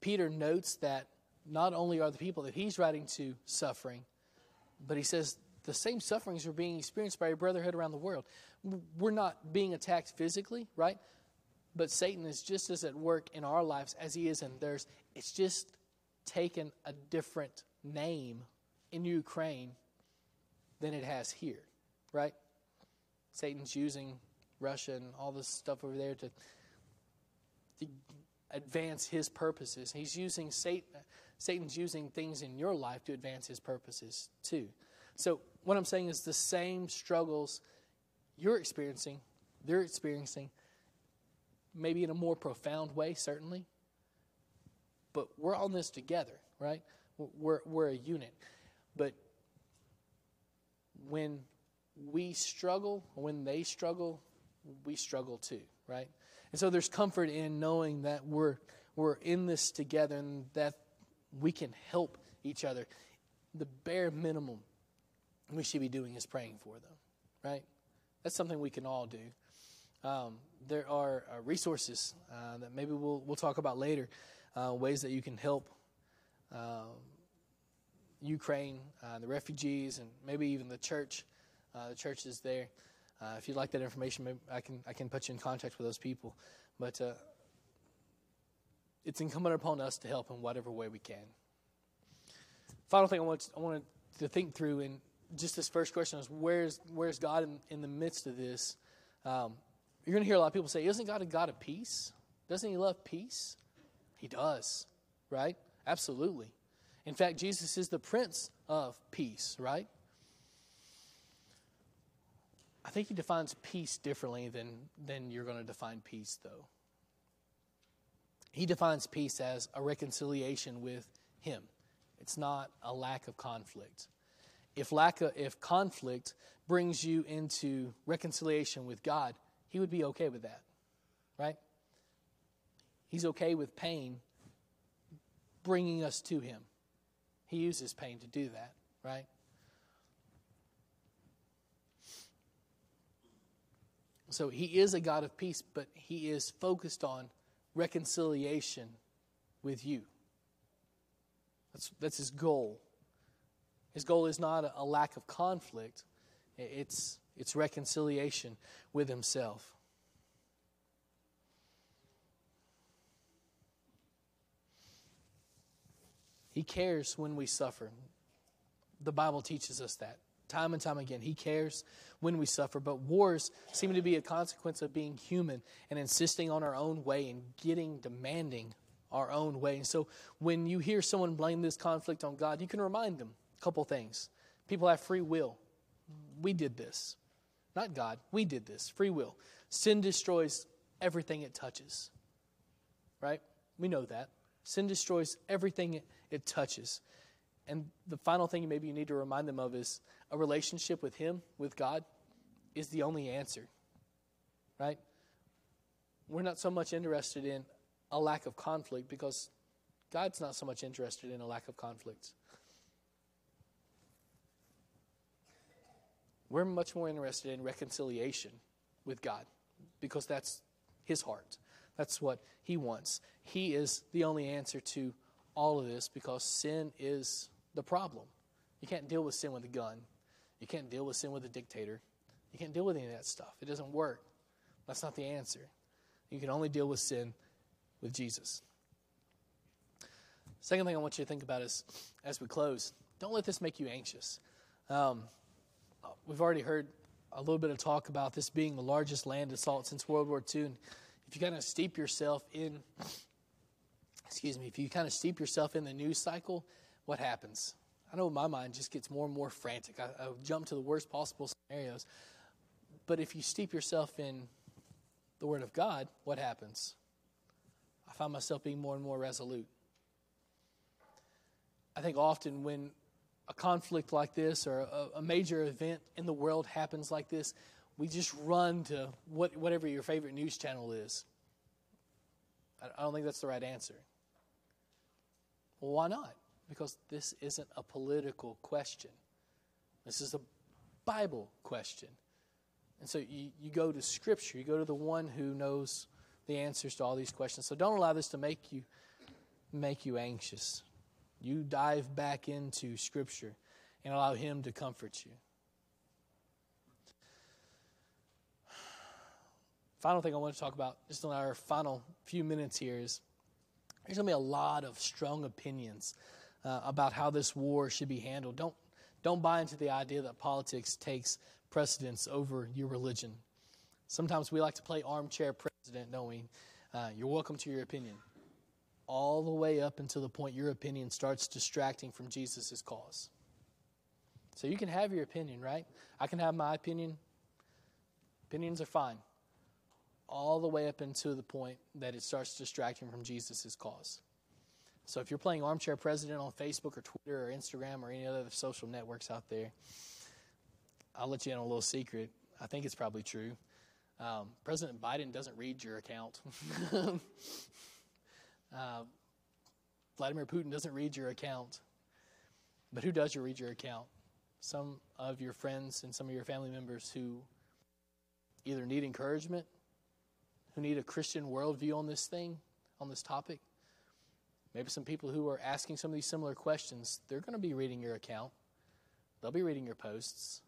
Peter notes that not only are the people that he's writing to suffering, but he says the same sufferings are being experienced by your brotherhood around the world. We're not being attacked physically, right? But Satan is just as at work in our lives as he is in theirs. It's just taken a different name in Ukraine than it has here, right? Satan's using Russia and all this stuff over there to, to advance his purposes. He's using Satan, Satan's using things in your life to advance his purposes too. So, what I'm saying is the same struggles you're experiencing, they're experiencing, maybe in a more profound way, certainly. But we're on this together, right? We're, we're a unit. But when we struggle, when they struggle, we struggle too, right? And so there's comfort in knowing that we're, we're in this together and that we can help each other. The bare minimum we should be doing is praying for them, right? That's something we can all do. Um, there are uh, resources uh, that maybe we'll, we'll talk about later, uh, ways that you can help um, Ukraine, uh, the refugees, and maybe even the church, uh, the churches there. Uh, if you'd like that information, I can I can put you in contact with those people. But it's incumbent upon us to help in whatever way we can. Final thing I want I wanted to think through in just this first question is where's where's God in, in the midst of this? Um, you're going to hear a lot of people say, "Isn't God a God of peace? Doesn't He love peace?" He does, right? Absolutely. In fact, Jesus is the Prince of Peace, right? I think He defines peace differently than than you're going to define peace, though. He defines peace as a reconciliation with Him. It's not a lack of conflict if lack of, if conflict brings you into reconciliation with God, he would be okay with that. Right? He's okay with pain bringing us to him. He uses pain to do that, right? So he is a God of peace, but he is focused on reconciliation with you. That's, that's his goal. His goal is not a lack of conflict, it's, it's reconciliation with himself. He cares when we suffer. The Bible teaches us that time and time again. He cares when we suffer, but wars seem to be a consequence of being human and insisting on our own way and getting demanding our own way. And so when you hear someone blame this conflict on God, you can remind them a couple things. People have free will. We did this. Not God. We did this. Free will. Sin destroys everything it touches. Right? We know that. Sin destroys everything it, touches. And the final thing maybe you need to remind them of is a relationship with Him, with God, is the only answer. Right? We're not so much interested in a lack of conflict because God's not so much interested in a lack of conflicts. We're much more interested in reconciliation with God because that's His heart. That's what He wants. He is the only answer to all of this because sin is the problem. You can't deal with sin with a gun, you can't deal with sin with a dictator, you can't deal with any of that stuff. It doesn't work. That's not the answer. You can only deal with sin with Jesus. Second thing I want you to think about is as we close, don't let this make you anxious. Um, we've already heard a little bit of talk about this being the largest land assault since World War II. And if you kind of steep yourself in, excuse me, if you kind of steep yourself in the news cycle, what happens? I know my mind just gets more and more frantic. I, I jump to the worst possible scenarios. But if you steep yourself in the Word of God, what happens? I find myself being more and more resolute. I think often when a conflict like this or a, a, major event in the world happens like this, we just run to what, whatever your favorite news channel is. I don't think that's the right answer. Well, why not? Because this isn't a political question. This is a Bible question. And so you, you go to Scripture, you go to the one who knows the answers to all these questions. So don't allow this to make you make you anxious. You dive back into Scripture and allow Him to comfort you. Final thing I want to talk about, just in our final few minutes here, is there's going to be a lot of strong opinions uh, about how this war should be handled. Don't don't buy into the idea that politics takes precedence over your religion. Sometimes we like to play armchair president, don't we? Uh, you're welcome to your opinion. All the way up until the point your opinion starts distracting from Jesus' cause. So you can have your opinion, right? I can have my opinion. Opinions are fine. All the way up until the point that it starts distracting from Jesus' cause. So if you're playing armchair president on Facebook or Twitter or Instagram or any other social networks out there, I'll let you in on a little secret. I think it's probably true. Um, President Biden doesn't read your account. <laughs> uh, Vladimir Putin doesn't read your account. But who does read your account? Some of your friends and some of your family members who either need encouragement, who need a Christian worldview on this thing, on this topic, Maybe some people who are asking some of these similar questions, they're going to be reading your account. They'll be reading your posts.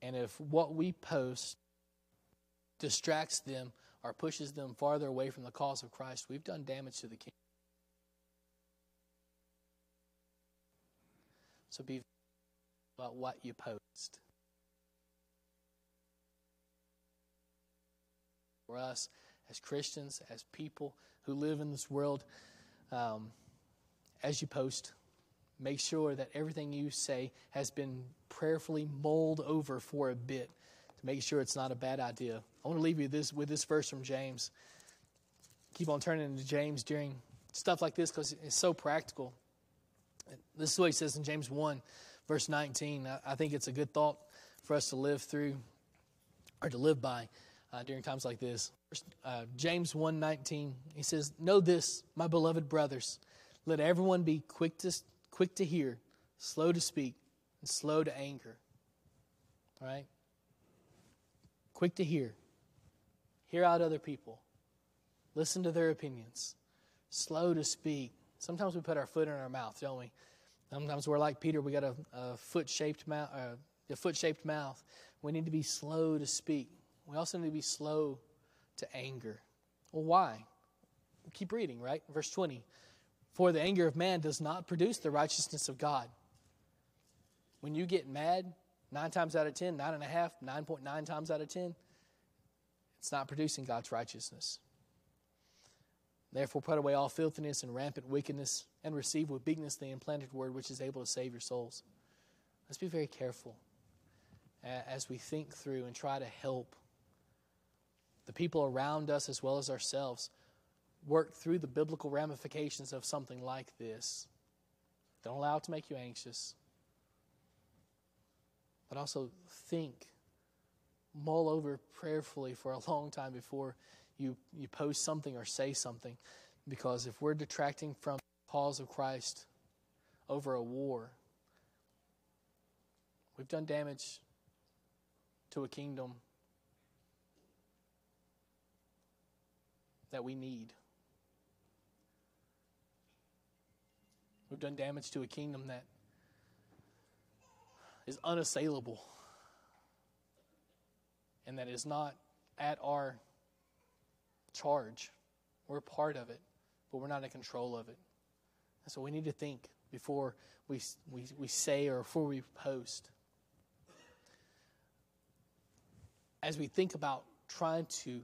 And if what we post distracts them or pushes them farther away from the cause of Christ, we've done damage to the kingdom. So be about what you post. For us as Christians, as people who live in this world, um, as you post, make sure that everything you say has been prayerfully mulled over for a bit to make sure it's not a bad idea. I want to leave you this with this verse from James. Keep on turning to James during stuff like this because it's so practical. This is what he says in James 1, verse 19. I think it's a good thought for us to live through or to live by uh, during times like this. Uh, James 1:19, he says, "Know this, my beloved brothers, let everyone be quick to quick to hear, slow to speak, and slow to anger." All right? Quick to hear. Hear out other people. Listen to their opinions. Slow to speak. Sometimes we put our foot in our mouth, don't we? Sometimes we're like Peter. We got a, a foot-shaped mouth. Uh, a foot-shaped mouth. We need to be slow to speak. We also need to be slow to anger. Well, why? Keep reading, right? Verse 20. For the anger of man does not produce the righteousness of God. When you get mad, nine times out of ten, nine and a half, 9.9 times out of ten, it's not producing God's righteousness. Therefore, put away all filthiness and rampant wickedness, and receive with meekness the implanted word which is able to save your souls. Let's be very careful as we think through and try to help the people around us as well as ourselves work through the biblical ramifications of something like this. Don't allow it to make you anxious. But also think, mull over prayerfully for a <laughs> long time before you, you post something or say something. Because if we're detracting from the cause of Christ over a war, we've done damage to a kingdom that we need. We've done damage to a kingdom that is unassailable and that is not at our charge. We're part of it, but we're not in control of it. And so we need to think before we, we, we say or before we post. As we think about trying to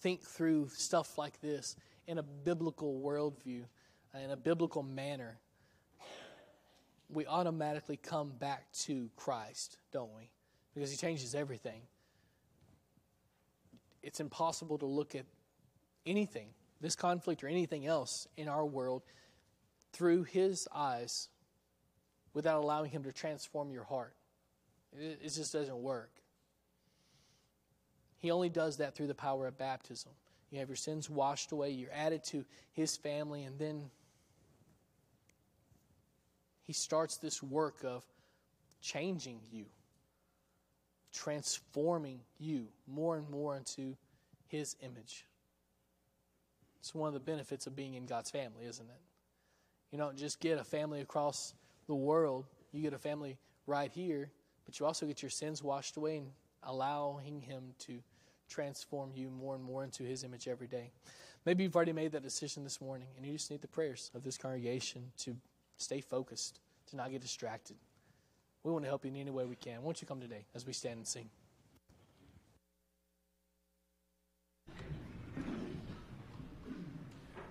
think through stuff like this in a biblical worldview, uh, in a biblical manner, we automatically come back to Christ, don't we? Because He changes everything. It's impossible to look at anything, this conflict or anything else in our world, through His eyes without allowing Him to transform your heart. It, it just doesn't work. He only does that through the power of baptism. You have your sins washed away. You're added to his family. And then he starts this work of changing you, transforming you more and more into his image. It's one of the benefits of being in God's family, isn't it? You don't just get a family across the world, you get a family right here, but you also get your sins washed away and allowing Him to transform you more and more into His image every day. Maybe you've already made that decision this morning and you just need the prayers of this congregation to stay focused, to not get distracted. We want to help you in any way we can. Won't you come today as we stand and sing?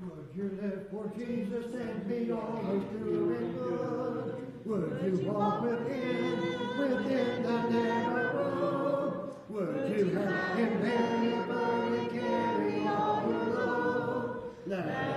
Would you live for Jesus and be always and good? Would you walk within, within the narrow? Would you help him bear your burden, carry all your load? Let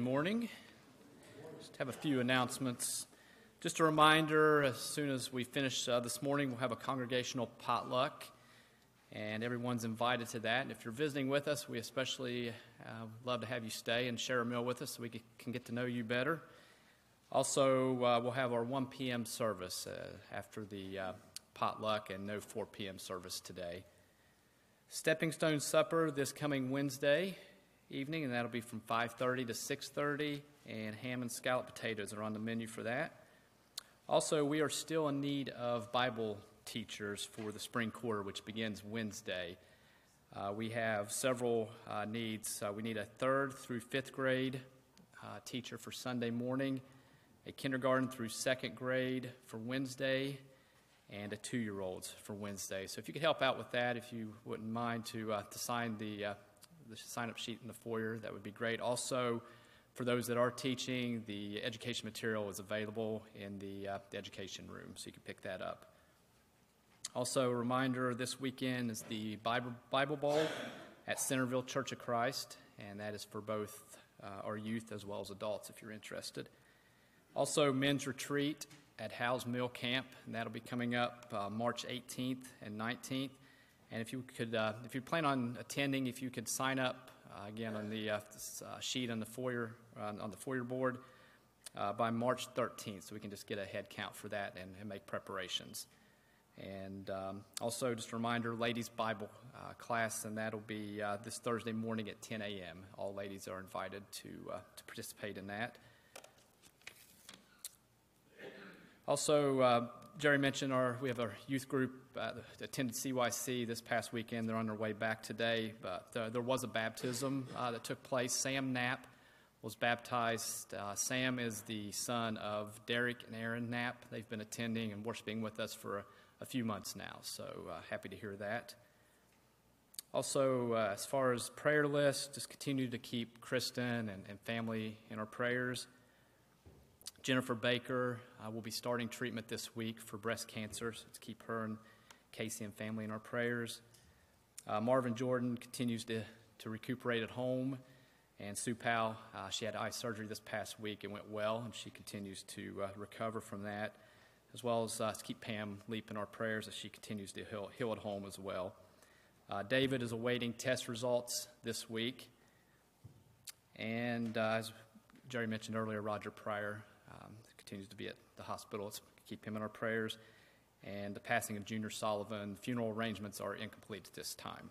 morning. Just have a few announcements. Just a reminder as soon as we finish uh, this morning, we'll have a congregational potluck, and everyone's invited to that. And if you're visiting with us, we especially uh, love to have you stay and share a meal with us so we can- get to know you better. Also, uh, we'll have our 1 p.m. service uh, after the uh, potluck and no 4 p.m. service today. Stepping Stone Supper this coming Wednesday evening, and that'll be from 5:30 to 6:30. And ham and scallop potatoes are on the menu for that. Also, we are still in need of Bible teachers for the spring quarter, which begins Wednesday. Uh, we have several uh, needs. Uh, we need a third through fifth grade uh, teacher for Sunday morning, a kindergarten through second grade for Wednesday, and a two-year-olds for Wednesday. So if you could help out with that, if you wouldn't mind to uh, to sign the the sign-up sheet in the foyer, that would be great. Also, for those that are teaching, the education material is available in the, uh, the education room, so you can pick that up. Also, a reminder this weekend is the Bible, Bible Bowl at Centerville Church of Christ, and that is for both uh, our youth as well as adults if you're interested. Also, men's retreat at Howes Mill Camp, and that'll be coming up uh, March 18th and 19th. And if you could, uh, if you plan on attending, if you could sign up uh, again on the uh, uh, sheet on the foyer on, the foyer board uh, by March 13th, so we can just get a head count for that and, and make preparations. And um, also, just a reminder, ladies' Bible uh, class, and that'll be this Thursday morning at 10 a.m. All ladies are invited to to participate in that. Also, Jerry mentioned our we have our youth group uh, attended CYC this past weekend. They're on their way back today, but uh, there was a baptism uh, that took place. Sam Knapp was baptized. Uh, Sam is the son of Derek and Aaron Knapp. They've been attending and worshiping with us for a, a few months now, so uh, happy to hear that. Also, uh, as far as prayer list, just continue to keep Kristen and, and family in our prayers. Jennifer Baker will be starting treatment this week for breast cancer, so let's keep her and Casey and family in our prayers. Uh, Marvin Jordan continues to, to recuperate at home, and Sue Powell, uh, she had eye surgery this past week. It went well, and she continues to uh, recover from that, as well as uh, keep Pam Leap in our prayers as she continues to heal, heal at home as well. Uh, David is awaiting test results this week. And as Jerry mentioned earlier, Roger Pryor um, continues to be at the hospital. Let's keep him in our prayers. And the passing of Junior Sullivan, funeral arrangements are incomplete at this time.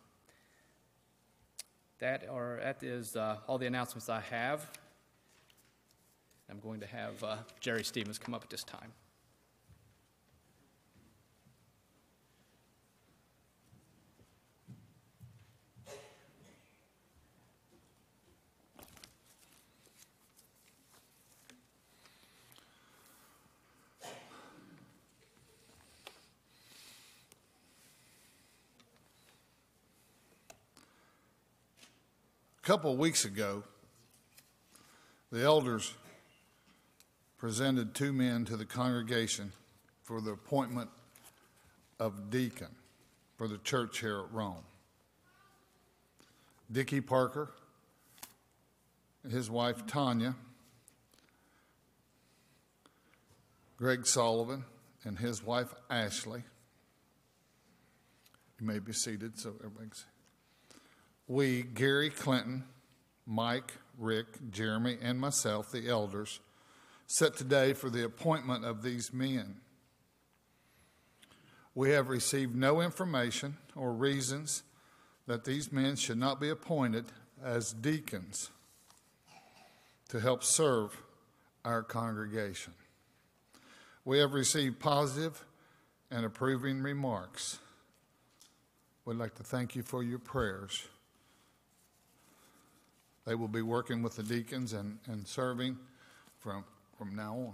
That, are, that is uh, all the announcements I have. I'm going to have uh, Jerry Stevens come up at this time. A couple of weeks ago, the elders presented two men to the congregation for the appointment of deacon for the church here at Rome. Dickie Parker, his wife Tanya, Greg Sullivan, and his wife Ashley. You may be seated so everybody's we, Gary Clinton, Mike, Rick, Jeremy, and myself, the elders, set today for the appointment of these men. We have received no information or reasons that these men should not be appointed as deacons to help serve our congregation. We have received positive and approving remarks. We'd like to thank you for your prayers. They will be working with the deacons and, and serving from, from now on.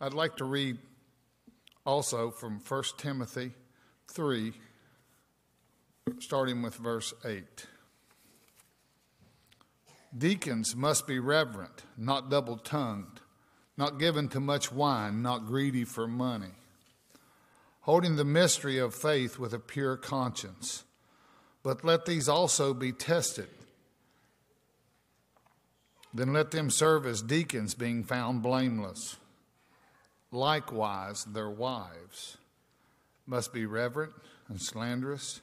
I'd like to read also from 1 Timothy 3, starting with verse 8. Deacons must be reverent, not double tongued, not given to much wine, not greedy for money, holding the mystery of faith with a pure conscience. But let these also be tested then let them serve as deacons, being found blameless. Likewise, their wives must be reverent and slanderous,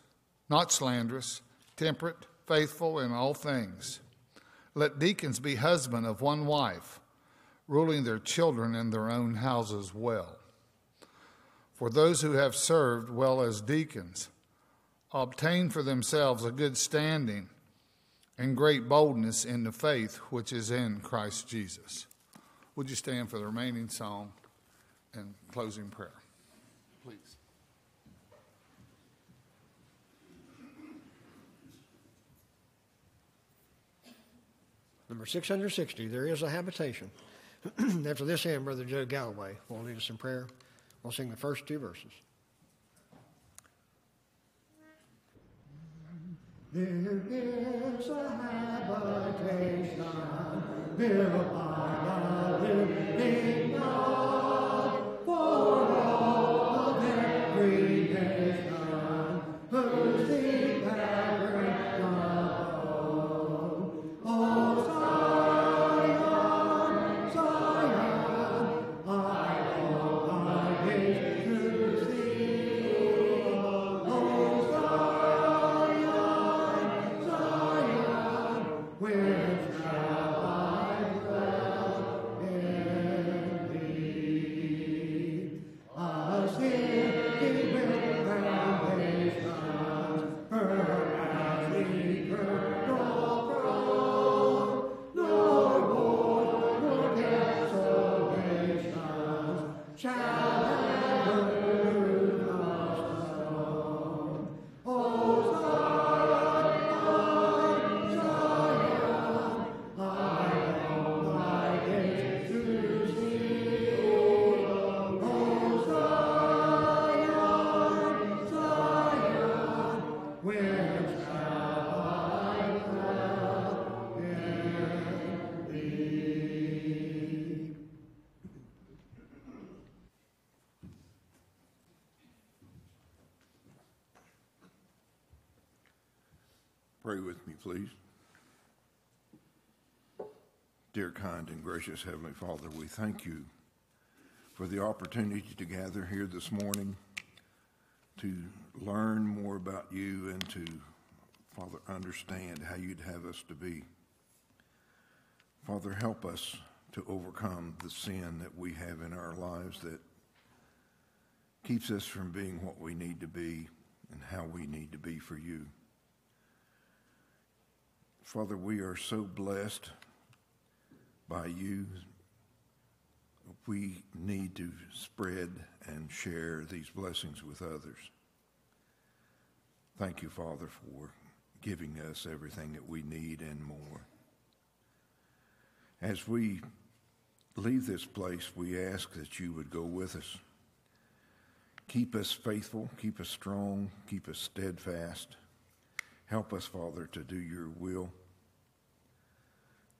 not slanderous, temperate, faithful in all things. Let deacons be husband of one wife, ruling their children in their own houses well. For those who have served well as deacons obtain for themselves a good standing and great boldness in the faith which is in Christ Jesus. Would you stand for the remaining song and closing prayer? Please. Number 660, there is a habitation. <clears throat> After this hymn, Brother Joe Galloway will lead us in prayer. We'll sing the first two verses. There is a habitation built by the living God for all of every nation gracious Heavenly Father, we thank you for the opportunity to gather here this morning to learn more about you and to, Father, understand how you'd have us to be. Father, help us to overcome the sin that we have in our lives that keeps us from being what we need to be and how we need to be for you. Father, we are so blessed by you. We need to spread and share these blessings with others. Thank you, Father, for giving us everything that we need and more. As we leave this place, we ask that you would go with us. Keep us faithful, keep us strong, keep us steadfast. Help us, Father, to do your will.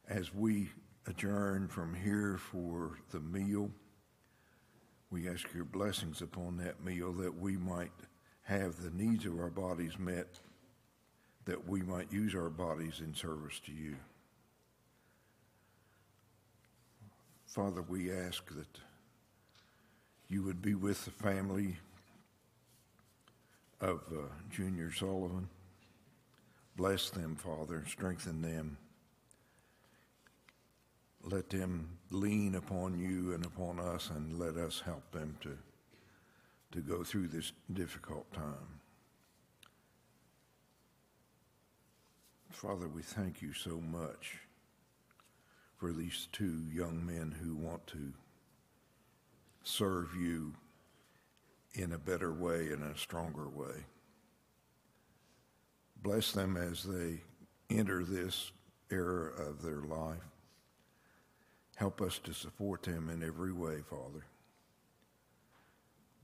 As we adjourn from here for the meal, we ask your blessings upon that meal that we might have the needs of our bodies met, that we might use our bodies in service to you. Father, we ask that you would be with the family of uh, Junior Sullivan. Bless them, Father, strengthen them. Let them lean upon you and upon us, and let us help them to, to go through this difficult time. Father, we thank you so much for these two young men who want to serve you in a better way, in a stronger way. Bless them as they enter this era of their life. Help us to support them in every way, Father.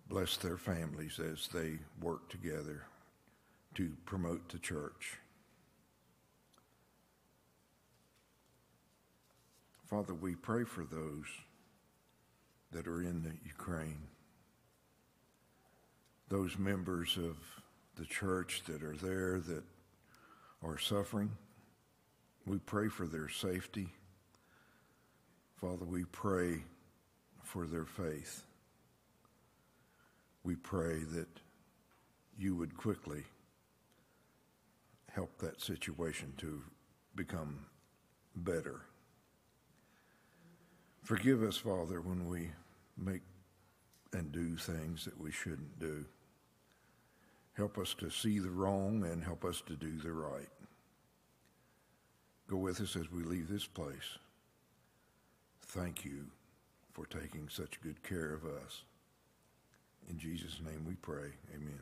Bless their families as they work together to promote the church. Father, we pray for those that are in the Ukraine, those members of the church that are there that are suffering. We pray for their safety. Father, we pray for their faith. We pray that you would quickly help that situation to become better. Forgive us, Father, when we make and do things that we shouldn't do. Help us to see the wrong and help us to do the right. Go with us as we leave this place. Thank you for taking such good care of us. In Jesus' name we pray. Amen.